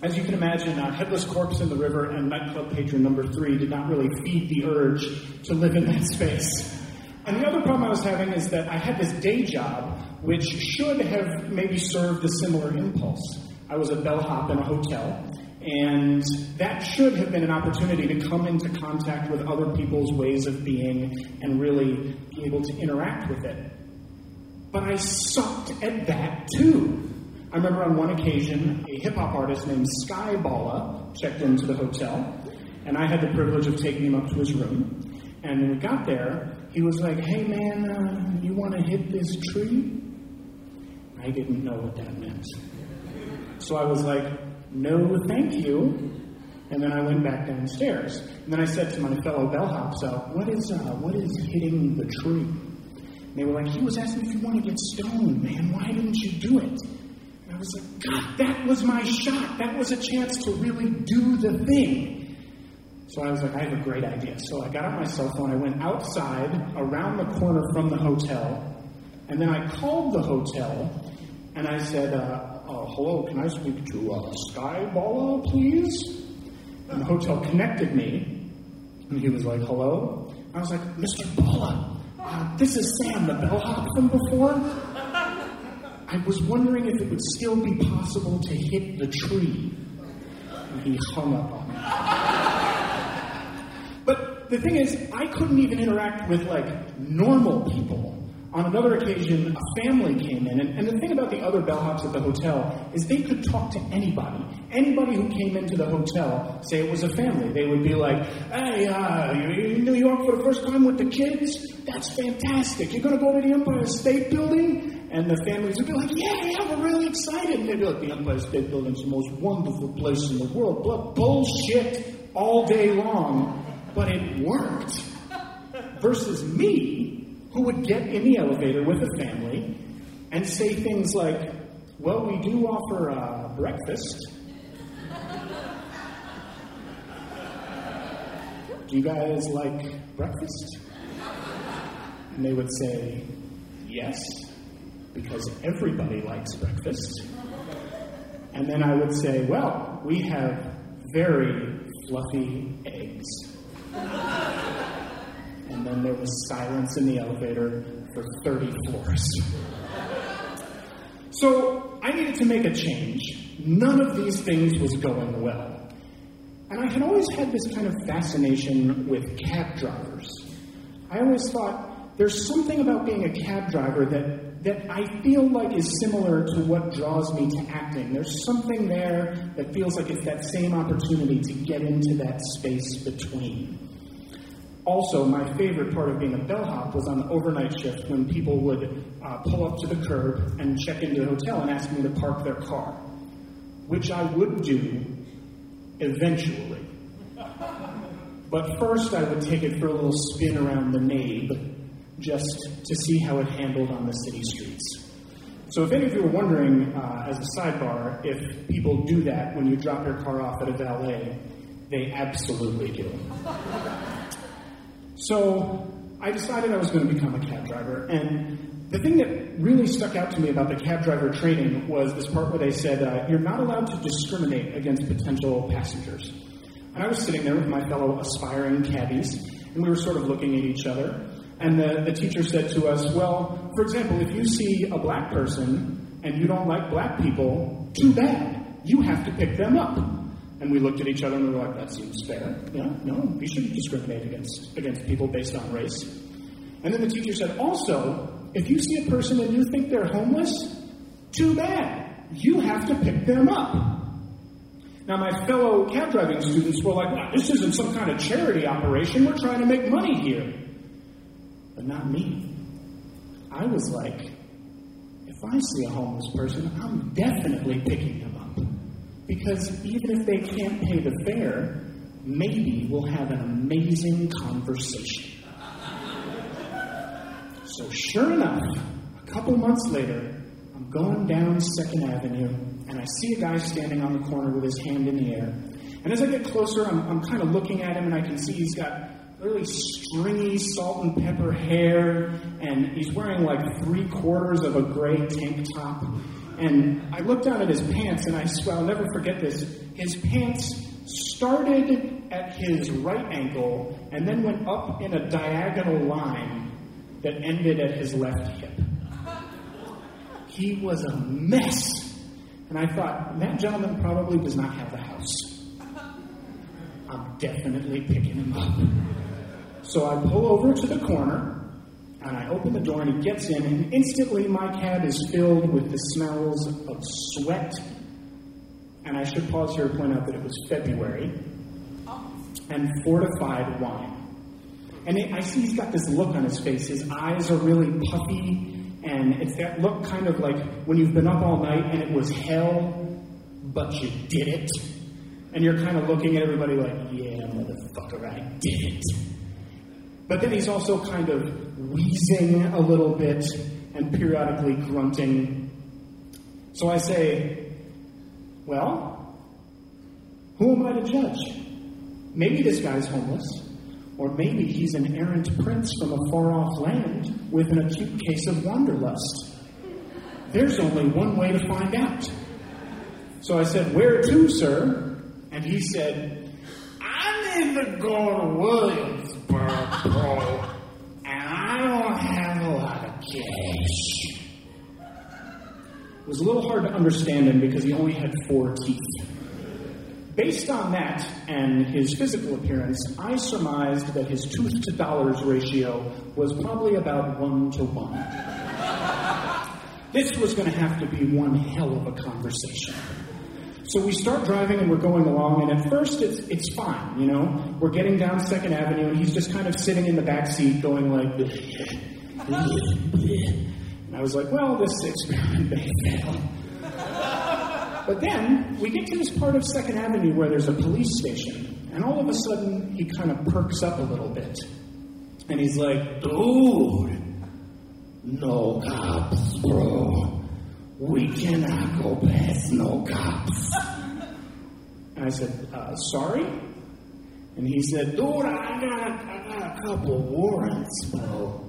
As you can imagine, uh, Headless Corpse in the River and Nightclub Patron number three did not really feed the urge to live in that space. And the other problem I was having is that I had this day job which should have maybe served a similar impulse. I was a bellhop in a hotel, and that should have been an opportunity to come into contact with other people's ways of being and really be able to interact with it. But I sucked at that too. I remember on one occasion, a hip hop artist named Sky Balla checked into the hotel, and I had the privilege of taking him up to his room. And when we got there, he was like, Hey man, uh, you want to hit this tree? I didn't know what that meant. So I was like, No, thank you. And then I went back downstairs. And then I said to my fellow bellhops, uh, what, is, uh, what is hitting the tree? And they were like, He was asking if you want to get stoned, man. Why didn't you do it? I was like, God, that was my shot. That was a chance to really do the thing. So I was like, I have a great idea. So I got out my cell phone, I went outside around the corner from the hotel, and then I called the hotel and I said, uh, uh, Hello, can I speak to uh, Sky Balla, please? And the hotel connected me, and he was like, Hello? I was like, Mr. Balla, uh, this is Sam, the bellhop from before. I was wondering if it would still be possible to hit the tree. And he hung up on me. But the thing is, I couldn't even interact with like normal people. On another occasion, a family came in, and, and the thing about the other bellhops at the hotel is they could talk to anybody. Anybody who came into the hotel, say it was a family, they would be like, "Hey, uh, you in New York for the first time with the kids? That's fantastic. You're going to go to the Empire State Building?" And the families would be like, "Yeah, yeah, we're really excited." And they'd be like, "The Empire State Building's the most wonderful place in the world." But bullshit all day long but it worked. Versus me, who would get in the elevator with a family and say things like, Well, we do offer uh, breakfast. Do you guys like breakfast? And they would say, Yes, because everybody likes breakfast. And then I would say, Well, we have very fluffy eggs. And then there was silence in the elevator for 30 floors. So I needed to make a change. None of these things was going well. And I had always had this kind of fascination with cab drivers. I always thought there's something about being a cab driver that, that I feel like is similar to what draws me to acting. There's something there that feels like it's that same opportunity to get into that space between. Also, my favorite part of being a bellhop was on the overnight shift when people would uh, pull up to the curb and check into the hotel and ask me to park their car, which I would do eventually. But first, I would take it for a little spin around the nave just to see how it handled on the city streets. So, if any of you were wondering, uh, as a sidebar, if people do that when you drop your car off at a valet, they absolutely do. So I decided I was going to become a cab driver. And the thing that really stuck out to me about the cab driver training was this part where they said, uh, You're not allowed to discriminate against potential passengers. And I was sitting there with my fellow aspiring cabbies, and we were sort of looking at each other. And the, the teacher said to us, Well, for example, if you see a black person and you don't like black people, too bad. You have to pick them up. And we looked at each other and we were like, that seems fair. Yeah, no, we shouldn't discriminate against, against people based on race. And then the teacher said, also, if you see a person and you think they're homeless, too bad. You have to pick them up. Now, my fellow cab driving students were like, well, this isn't some kind of charity operation. We're trying to make money here. But not me. I was like, if I see a homeless person, I'm definitely picking them. Because even if they can't pay the fare, maybe we'll have an amazing conversation. So, sure enough, a couple months later, I'm going down Second Avenue, and I see a guy standing on the corner with his hand in the air. And as I get closer, I'm, I'm kind of looking at him, and I can see he's got really stringy salt and pepper hair, and he's wearing like three quarters of a gray tank top. And I looked down at his pants, and I swear I'll never forget this. His pants started at his right ankle and then went up in a diagonal line that ended at his left hip. He was a mess. And I thought, that gentleman probably does not have a house. I'm definitely picking him up. So I pull over to the corner and I open the door and he gets in, and instantly my cab is filled with the smells of sweat. And I should pause here to point out that it was February and fortified wine. And it, I see he's got this look on his face. His eyes are really puffy, and it's that look kind of like when you've been up all night and it was hell, but you did it. And you're kind of looking at everybody like, yeah, motherfucker, I did it. But then he's also kind of wheezing a little bit and periodically grunting. So I say, Well, who am I to judge? Maybe this guy's homeless, or maybe he's an errant prince from a far off land with an acute case of wanderlust. There's only one way to find out. So I said, Where to, sir? And he said, I need to go to Williamsburg, bro, and I don't have a It was a little hard to understand him because he only had four teeth. Based on that and his physical appearance, I surmised that his tooth to dollars ratio was probably about one to one. This was going to have to be one hell of a conversation. So we start driving and we're going along, and at first it's, it's fine, you know? We're getting down Second Avenue, and he's just kind of sitting in the back seat going like, and I was like, well, this experiment may fail. But then we get to this part of Second Avenue where there's a police station, and all of a sudden he kind of perks up a little bit. And he's like, dude, no cops, bro. We cannot go past no cops. And I said, uh, sorry? And he said, dude, I got, I got a couple of warrants, bro.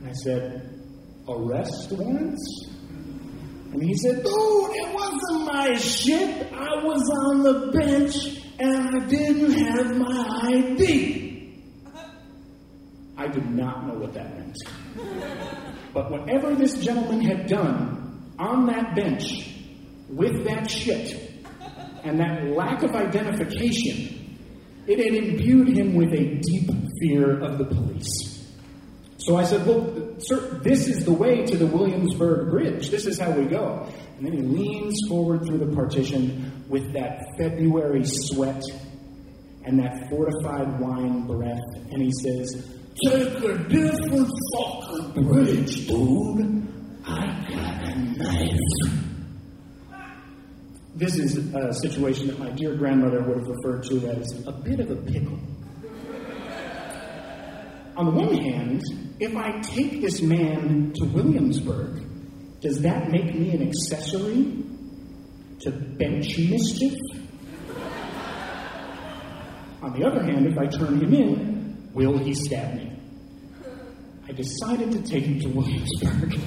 And I said, arrest warrants? And he said, dude, it wasn't my shit. I was on the bench and I didn't have my ID. I did not know what that meant. But whatever this gentleman had done on that bench with that shit and that lack of identification, it had imbued him with a deep fear of the police. So I said, Well, sir, this is the way to the Williamsburg Bridge. This is how we go. And then he leans forward through the partition with that February sweat and that fortified wine breath, and he says, Take a different fucking bridge, dude. I got a knife. This is a situation that my dear grandmother would have referred to as a bit of a pickle. On the one hand, if I take this man to Williamsburg, does that make me an accessory to bench mischief? On the other hand, if I turn him in, will he stab me? I decided to take him to Williamsburg.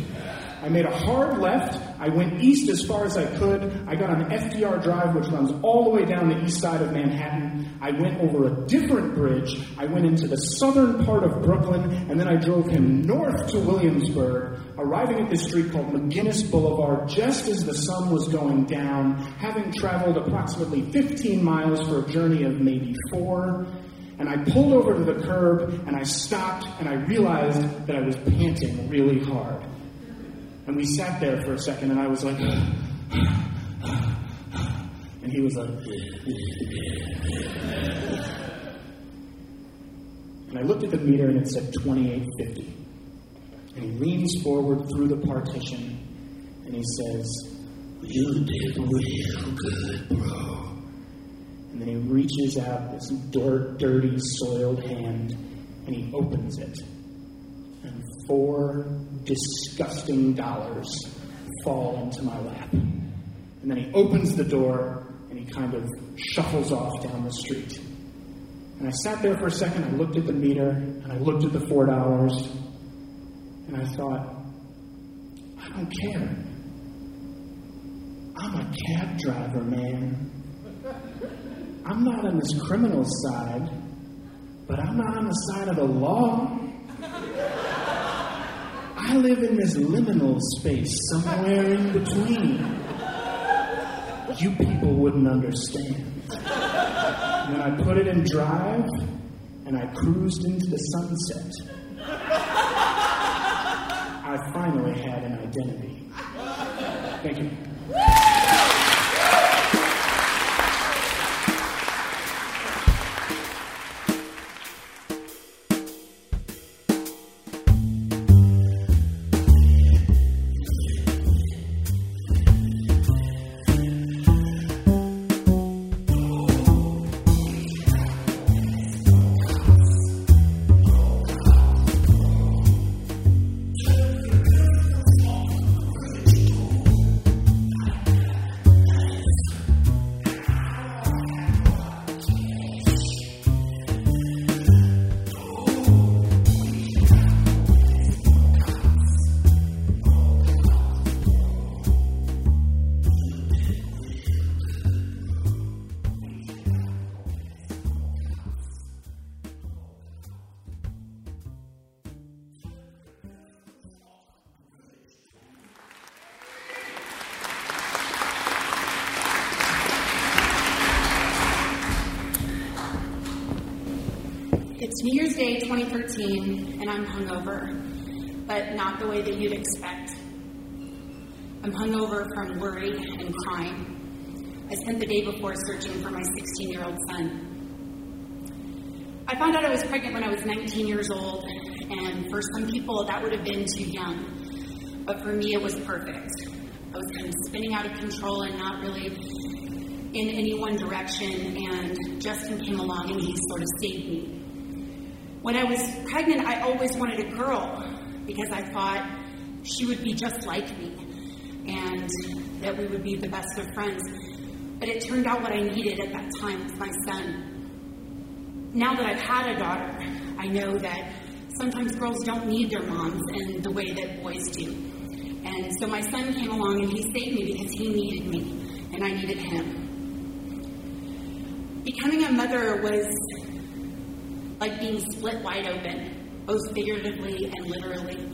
I made a hard left. I went east as far as I could. I got on FDR Drive, which runs all the way down the east side of Manhattan. I went over a different bridge. I went into the southern part of Brooklyn, and then I drove him north to Williamsburg, arriving at this street called McGuinness Boulevard just as the sun was going down, having traveled approximately 15 miles for a journey of maybe four. And I pulled over to the curb and I stopped and I realized that I was panting really hard. And we sat there for a second, and I was like, and he was like, and I looked at the meter, and it said 2850. And he leans forward through the partition, and he says, You did real good, bro. And then he reaches out this dirt, dirty, soiled hand, and he opens it and four disgusting dollars fall into my lap. And then he opens the door and he kind of shuffles off down the street. And I sat there for a second, I looked at the meter, and I looked at the four dollars, and I thought, I don't care. I'm a cab driver, man. I'm not on this criminal side, but I'm not on the side of the law. I live in this liminal space somewhere in between. You people wouldn't understand. And then I put it in drive and I cruised into the sunset. I finally had an identity. Thank you. Way that you'd expect. I'm hungover from worry and crying. I spent the day before searching for my 16 year old son. I found out I was pregnant when I was 19 years old, and for some people that would have been too young. But for me, it was perfect. I was kind of spinning out of control and not really in any one direction, and Justin came along and he sort of saved me. When I was pregnant, I always wanted a girl because I thought she would be just like me and that we would be the best of friends. But it turned out what I needed at that time was my son. Now that I've had a daughter, I know that sometimes girls don't need their moms in the way that boys do. And so my son came along and he saved me because he needed me and I needed him. Becoming a mother was like being split wide open, both figuratively and literally.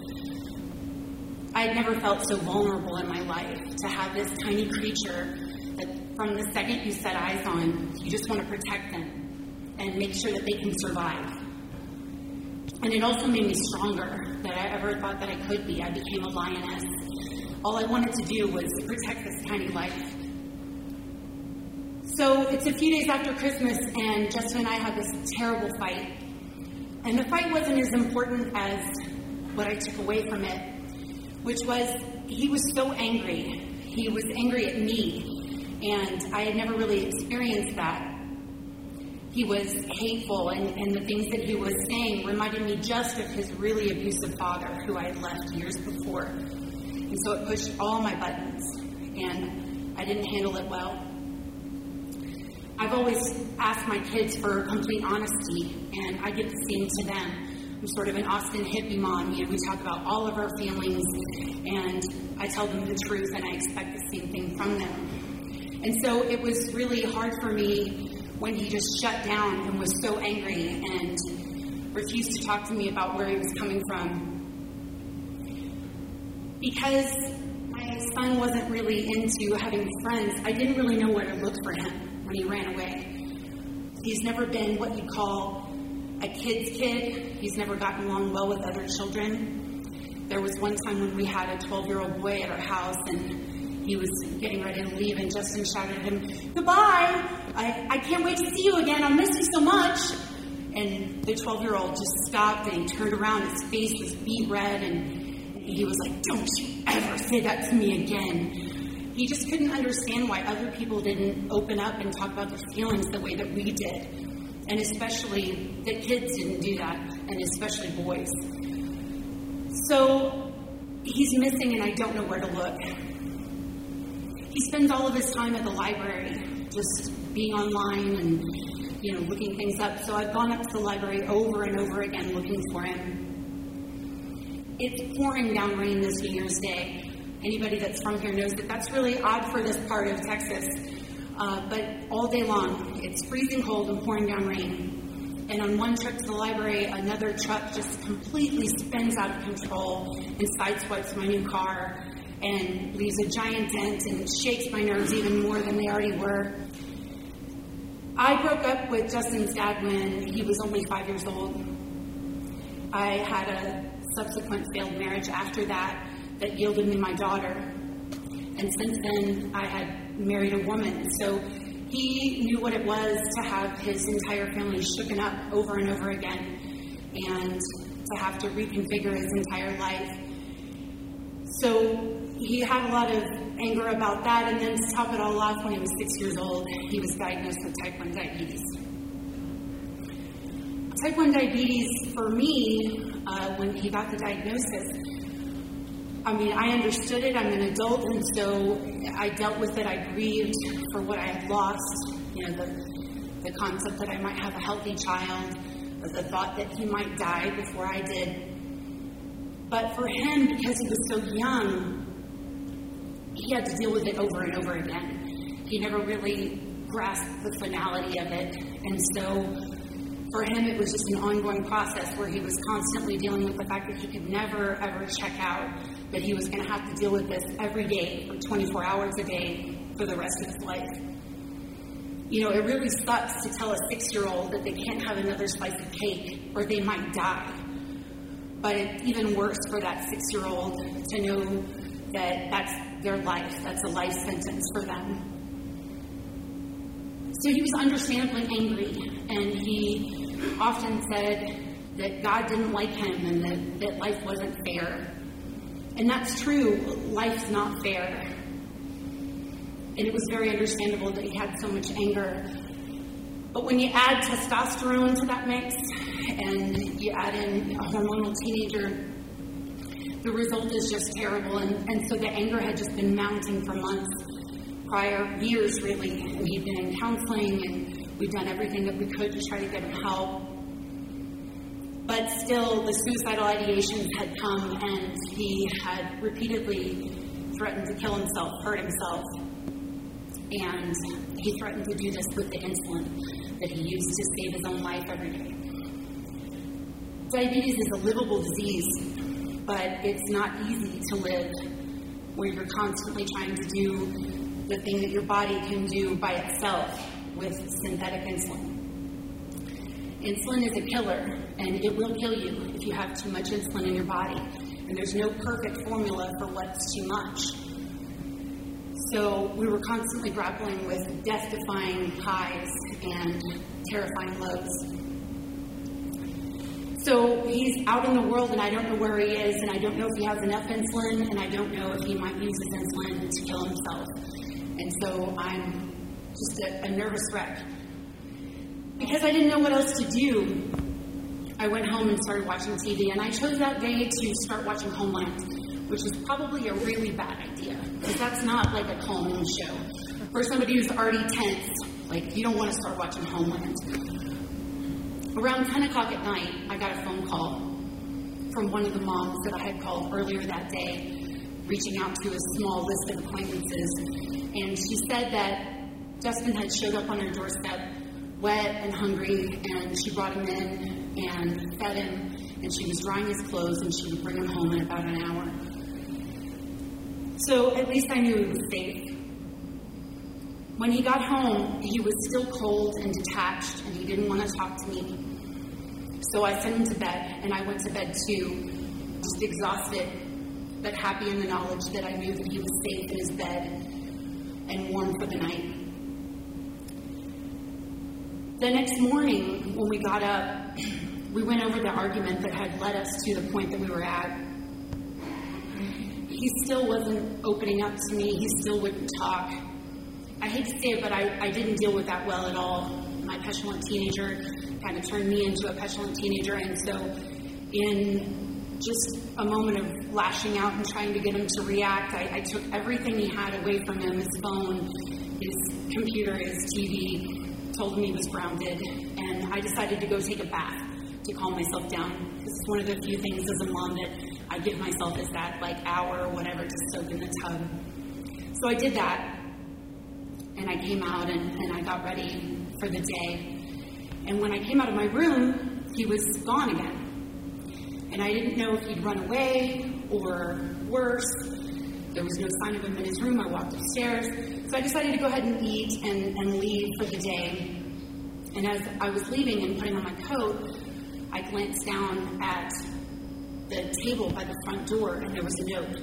I had never felt so vulnerable in my life to have this tiny creature that from the second you set eyes on, you just want to protect them and make sure that they can survive. And it also made me stronger than I ever thought that I could be. I became a lioness. All I wanted to do was protect this tiny life. So it's a few days after Christmas, and Justin and I had this terrible fight. And the fight wasn't as important as what I took away from it, which was he was so angry. He was angry at me, and I had never really experienced that. He was hateful, and, and the things that he was saying reminded me just of his really abusive father, who I had left years before. And so it pushed all my buttons, and I didn't handle it well. I've always asked my kids for complete honesty, and I give the same to them. I'm sort of an Austin hippie mom. You know, we talk about all of our feelings, and I tell them the truth, and I expect the same thing from them. And so it was really hard for me when he just shut down and was so angry and refused to talk to me about where he was coming from. Because my son wasn't really into having friends, I didn't really know where to look for him when he ran away. He's never been what you call a kid's kid. He's never gotten along well with other children. There was one time when we had a 12 year old boy at our house and he was getting ready to leave, and Justin shouted at him, Goodbye! I, I can't wait to see you again. I'll miss you so much. And the 12 year old just stopped and he turned around. His face was beet red, and he was like, Don't you ever say that to me again. He just couldn't understand why other people didn't open up and talk about their feelings the way that we did. And especially that kids didn't do that, and especially boys. So he's missing, and I don't know where to look. He spends all of his time at the library, just being online and you know looking things up. So I've gone up to the library over and over again looking for him. It's pouring down rain this New Year's Day, Anybody that's from here knows that that's really odd for this part of Texas. Uh, but all day long, it's freezing cold and pouring down rain. And on one trip to the library, another truck just completely spins out of control and sideswipes my new car and leaves a giant dent and shakes my nerves even more than they already were. I broke up with Justin's dad when he was only five years old. I had a subsequent failed marriage after that that yielded me my daughter. And since then, I had married a woman. So he knew what it was to have his entire family shooken up over and over again and to have to reconfigure his entire life. So he had a lot of anger about that, and then to top it all off, when he was six years old, he was diagnosed with type 1 diabetes. Type 1 diabetes, for me, uh, when he got the diagnosis, I mean, I understood it. I'm an adult, and so I dealt with it. I grieved for what I had lost. You know, the, the concept that I might have a healthy child, the thought that he might die before I did. But for him, because he was so young, he had to deal with it over and over again. He never really grasped the finality of it. And so for him, it was just an ongoing process where he was constantly dealing with the fact that he could never, ever check out, that he was going to have to deal with this every day for 24 hours a day for the rest of his life. You know, it really sucks to tell a six year old that they can't have another slice of cake or they might die. But it's even worse for that six year old to know that that's their life, that's a life sentence for them. So he was understandably angry, and he often said that God didn't like him and that, that life wasn't fair. And that's true, life's not fair. And it was very understandable that he had so much anger. But when you add testosterone to that mix and you add in a hormonal teenager, the result is just terrible. And, and so the anger had just been mounting for months, prior years really. And he'd been in counseling and we'd done everything that we could to try to get him help. But still, the suicidal ideations had come and he had repeatedly threatened to kill himself, hurt himself. And he threatened to do this with the insulin that he used to save his own life every day. Diabetes is a livable disease, but it's not easy to live where you're constantly trying to do the thing that your body can do by itself with synthetic insulin. Insulin is a killer, and it will kill you if you have too much insulin in your body. And there's no perfect formula for what's too much. So we were constantly grappling with death defying highs and terrifying lows. So he's out in the world, and I don't know where he is, and I don't know if he has enough insulin, and I don't know if he might use his insulin to kill himself. And so I'm just a, a nervous wreck. Because I didn't know what else to do, I went home and started watching TV, and I chose that day to start watching Homeland, which is probably a really bad idea, because that's not like a calming show. For somebody who's already tense, like, you don't want to start watching Homeland. Around 10 o'clock at night, I got a phone call from one of the moms that I had called earlier that day, reaching out to a small list of acquaintances. And she said that Justin had showed up on her doorstep wet and hungry, and she brought him in and fed him, and she was drying his clothes, and she would bring him home in about an hour. So at least I knew he was safe. When he got home, he was still cold and detached, and he didn't want to talk to me. So I sent him to bed, and I went to bed too, just exhausted, but happy in the knowledge that I knew that he was safe in his bed and warm for the night. The next morning, when we got up, we went over the argument that had led us to the point that we were at. He still wasn't opening up to me, he still wouldn't talk. I hate to say it, but I, I didn't deal with that well at all. My petulant teenager kind of turned me into a petulant teenager, and so in just a moment of lashing out and trying to get him to react, I, I took everything he had away from him his phone, his computer, his TV told him he was grounded, and I decided to go take a bath to calm myself down. This is one of the few things as a mom that I give myself is that like hour or whatever to soak in the tub. So I did that, and I came out and, and I got ready for the day. And when I came out of my room, he was gone again. And I didn't know if he'd run away or worse. There was no sign of him in his room. I walked upstairs. So I decided to go ahead and eat and, and leave for the day. And as I was leaving and putting on my coat, I glanced down at the table by the front door and there was a note.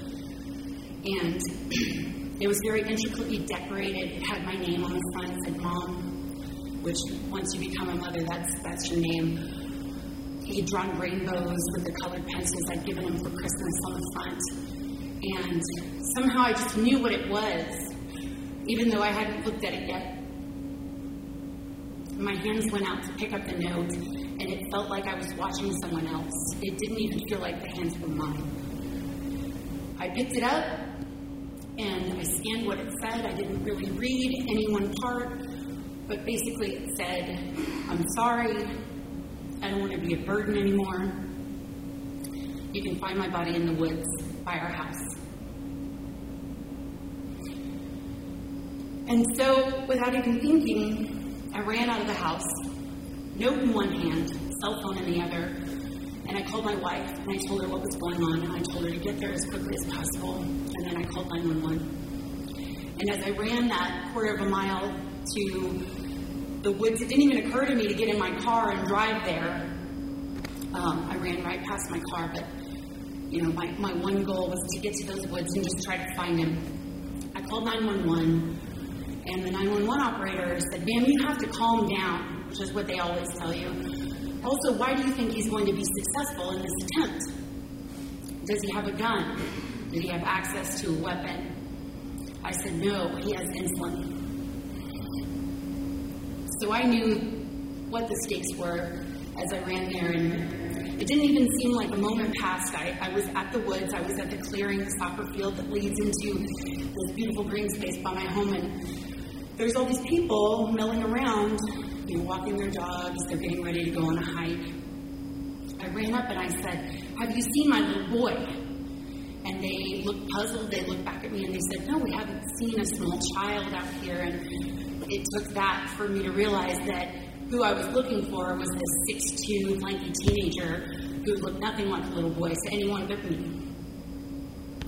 And [clears throat] it was very intricately decorated. It had my name on the front. It said Mom, which once you become a mother, that's, that's your name. He'd drawn rainbows with the colored pencils I'd given him for Christmas on the front. And somehow I just knew what it was, even though I hadn't looked at it yet. My hands went out to pick up the note, and it felt like I was watching someone else. It didn't even feel like the hands were mine. I picked it up, and I scanned what it said. I didn't really read any one part, but basically it said, I'm sorry, I don't want to be a burden anymore. You can find my body in the woods by our house. And so, without even thinking, I ran out of the house, note in one hand, cell phone in the other, and I called my wife and I told her what was going on, and I told her to get there as quickly as possible, and then I called 911. And as I ran that quarter of a mile to the woods, it didn't even occur to me to get in my car and drive there. Um, I ran right past my car, but you know, my, my one goal was to get to those woods and just try to find him. I called 911, and the 911 operator said, Ma'am, you have to calm down, which is what they always tell you. Also, why do you think he's going to be successful in this attempt? Does he have a gun? Did he have access to a weapon? I said, No, he has insulin. So I knew what the stakes were as I ran there, and it didn't even seem like a moment passed. I, I was at the woods, I was at the clearing, the soccer field that leads into this beautiful green space by my home, and there's all these people milling around, you know, walking their dogs, they're getting ready to go on a hike. I ran up and I said, Have you seen my little boy? And they looked puzzled, they looked back at me and they said, No, we haven't seen a small child out here. And it took that for me to realize that who I was looking for was this 6'2, lanky teenager who looked nothing like a little boy to anyone but me.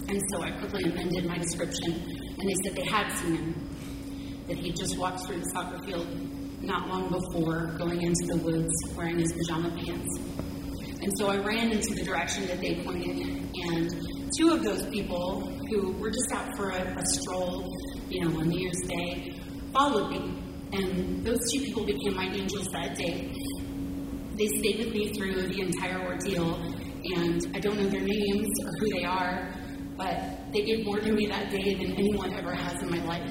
And so I quickly amended my description, and they said they had seen him, that he just walked through the soccer field not long before going into the woods wearing his pajama pants. And so I ran into the direction that they pointed, and two of those people who were just out for a, a stroll, you know, on New Year's Day, followed me. And those two people became my angels that day. They stayed with me through the entire ordeal, and I don't know their names or who they are, but they gave more to me that day than anyone ever has in my life.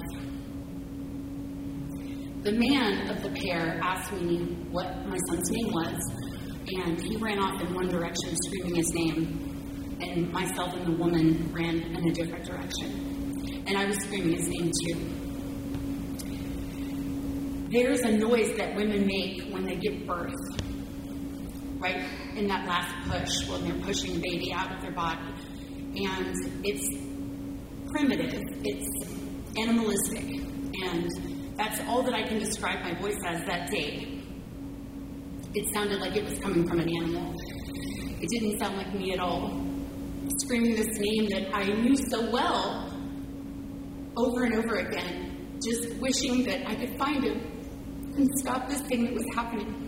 The man of the pair asked me what my son's name was, and he ran off in one direction, screaming his name, and myself and the woman ran in a different direction. And I was screaming his name too. There's a noise that women make when they give birth, right in that last push when they're pushing the baby out of their body. And it's primitive, it's animalistic, and that's all that I can describe my voice as that day. It sounded like it was coming from an animal. It didn't sound like me at all. Screaming this name that I knew so well over and over again, just wishing that I could find him and stop this thing that was happening.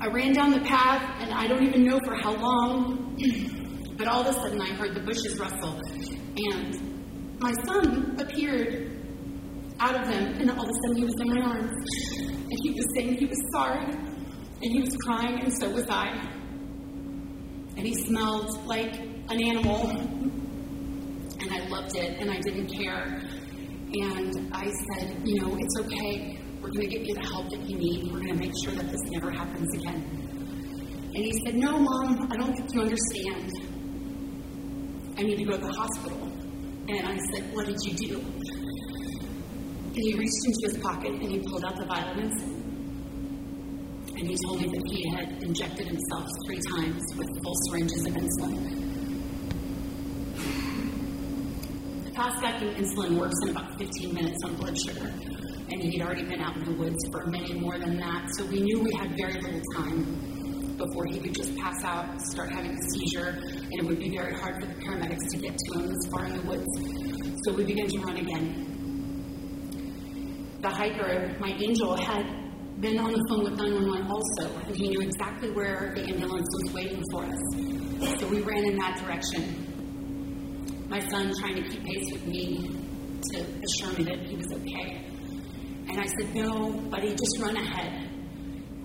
I ran down the path, and I don't even know for how long, [clears throat] but all of a sudden I heard the bushes rustle, and my son appeared out of them, and all of a sudden he was in my arms, and he was saying he was sorry, and he was crying, and so was I. And he smelled like an animal, and I loved it, and I didn't care. And I said, you know, it's okay. We're going to get you the help that you need. We're going to make sure that this never happens again. And he said, no, Mom, I don't think you understand. I need to go to the hospital. And I said, what did you do? And he reached into his pocket and he pulled out the vitamins. And he told me that he had injected himself three times with full syringes of insulin. The fast acting insulin works in about 15 minutes on blood sugar. And he'd already been out in the woods for many more than that. So we knew we had very little time before he could just pass out, start having a seizure, and it would be very hard for the paramedics to get to him this far in the woods. So we began to run again. The hiker, my angel, had been on the phone with 911 also, and he knew exactly where the ambulance was waiting for us. So we ran in that direction my son trying to keep pace with me to assure me that he was okay. And I said, No, buddy, just run ahead.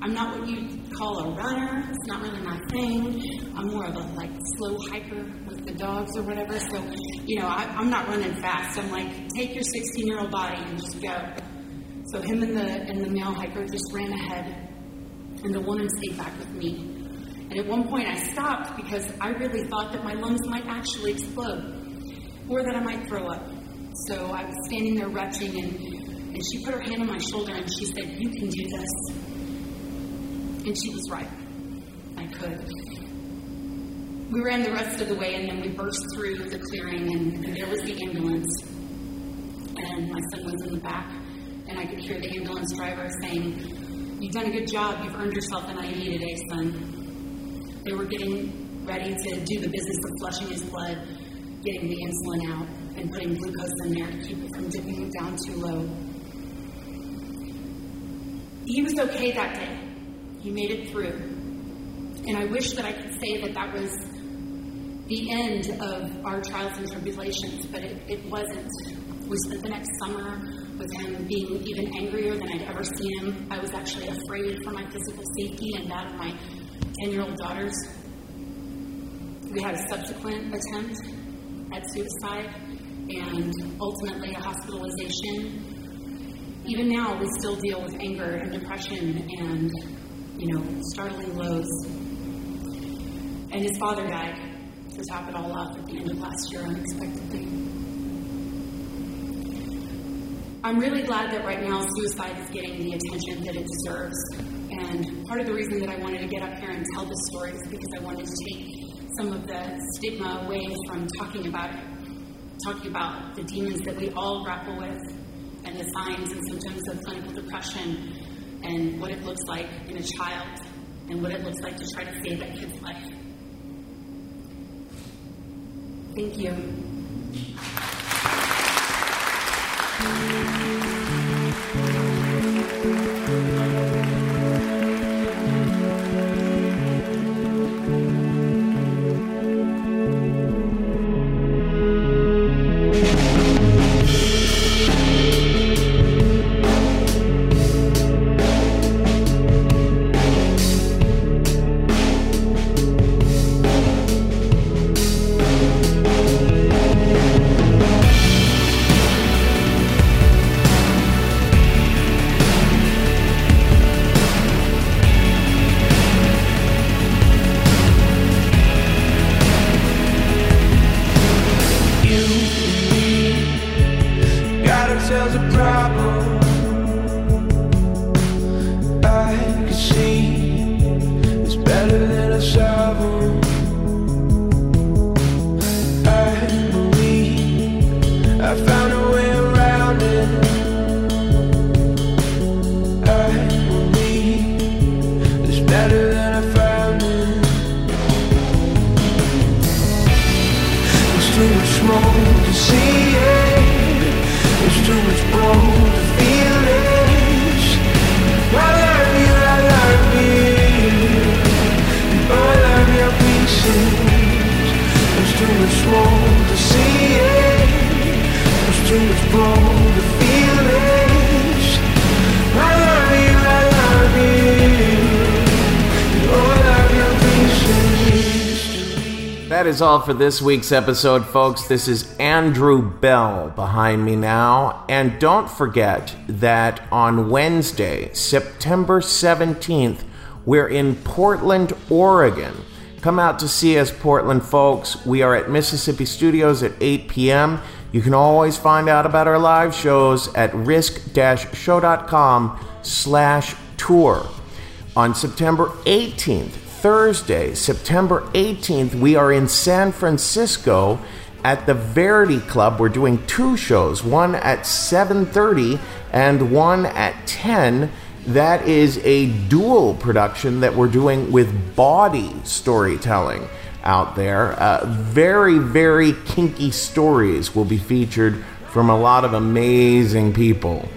I'm not what you'd call a runner. It's not really my thing. I'm more of a like slow hiker with the dogs or whatever. So, you know, I, I'm not running fast. I'm like, take your 16 year old body and just go. So him and the and the male hiker just ran ahead, and the woman stayed back with me. And at one point, I stopped because I really thought that my lungs might actually explode or that I might throw up. So I was standing there retching, and, and she put her hand on my shoulder and she said, You can do this. And she was right. I could. We ran the rest of the way, and then we burst through the clearing, and, and there was the ambulance. And my son was in the back, and I could hear the ambulance driver saying, You've done a good job. You've earned yourself an IV today, son. They were getting ready to do the business of flushing his blood getting the insulin out and putting glucose in there to keep it from dipping down too low. He was okay that day. He made it through. And I wish that I could say that that was the end of our trials and tribulations, but it, it wasn't. We spent the next summer with him being even angrier than I'd ever seen him. I was actually afraid for my physical safety and that of my 10 year old daughters. We had a subsequent attempt at suicide and ultimately a hospitalization. Even now, we still deal with anger and depression and, you know, startling lows. And his father died to top it all off at the end of last year unexpectedly. I'm really glad that right now suicide is getting the attention that it deserves. And part of the reason that I wanted to get up here and tell this story is because I wanted to take some of the stigma away from talking about it, talking about the demons that we all grapple with and the signs and symptoms of clinical depression and what it looks like in a child and what it looks like to try to save that kid's life. Thank you. deixado is all for this week's episode, folks. This is Andrew Bell behind me now. And don't forget that on Wednesday, September 17th, we're in Portland, Oregon. Come out to see us, Portland folks. We are at Mississippi Studios at 8 p.m. You can always find out about our live shows at risk-show.com slash tour. On September 18th, Thursday, September 18th, we are in San Francisco at the Verdi Club. We're doing two shows, one at 7:30 and one at 10. That is a dual production that we're doing with Bawdy Storytelling out there. Uh, very, very kinky stories will be featured from a lot of amazing people.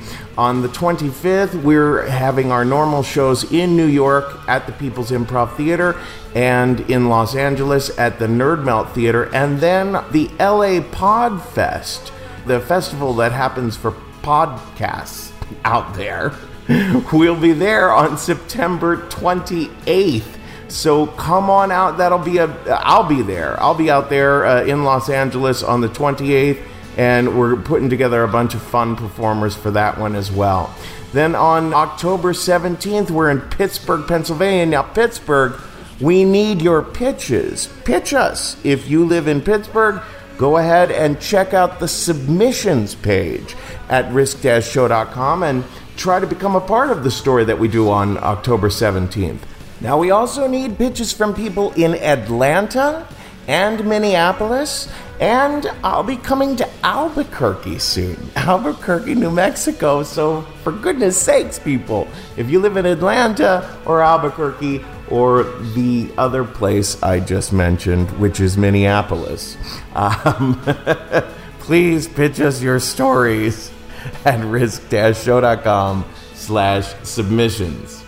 On the 25th, we're having our normal shows in New York at the People's Improv Theater and in Los Angeles at the Nerd Melt Theater, and then the LA Pod Fest, the festival that happens for podcasts out there. [laughs] We'll be there on September 28th. So come on out. That'll be a. I'll be there. I'll be out there uh, in Los Angeles on the 28th, and we're putting together a bunch of fun performers for that one as well. Then on October 17th, we're in Pittsburgh, Pennsylvania. Now, Pittsburgh, we need your pitches. Pitch us. If you live in Pittsburgh, go ahead and check out the submissions page at risk-show.com and try to become a part of the story that we do on October 17th. Now, we also need pitches from people in Atlanta and Minneapolis, and I'll be coming to Albuquerque soon. [laughs] Albuquerque, New Mexico. So, for goodness sakes, people, if you live in Atlanta or Albuquerque or the other place I just mentioned, which is Minneapolis, um, [laughs] please pitch us your stories [laughs] at risk-show.com slash submissions.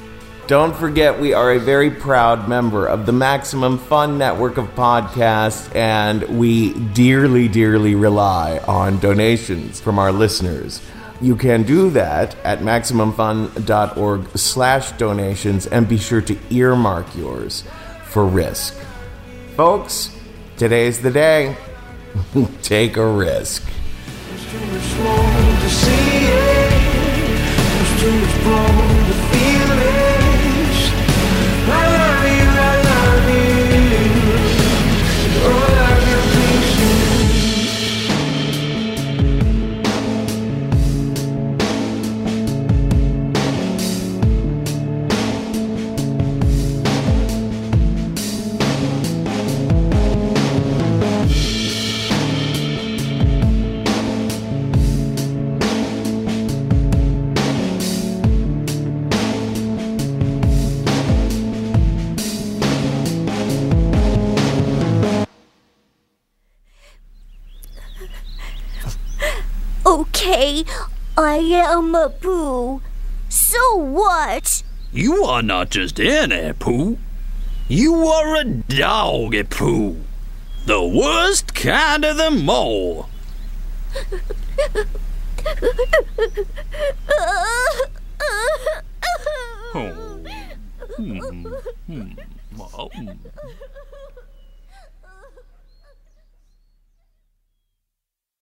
Don't forget, we are a very proud member of the Maximum Fun network of podcasts, and we dearly, dearly rely on donations from our listeners. You can do that at MaximumFun.org slash donations, and be sure to earmark yours for risk. Folks, today's the day. [laughs] Take a risk. Am a poo. So what? You are not just any poo. You are a doggy poo. The worst kind of them all. Oh. [laughs] Hmm. Hmm. Oh.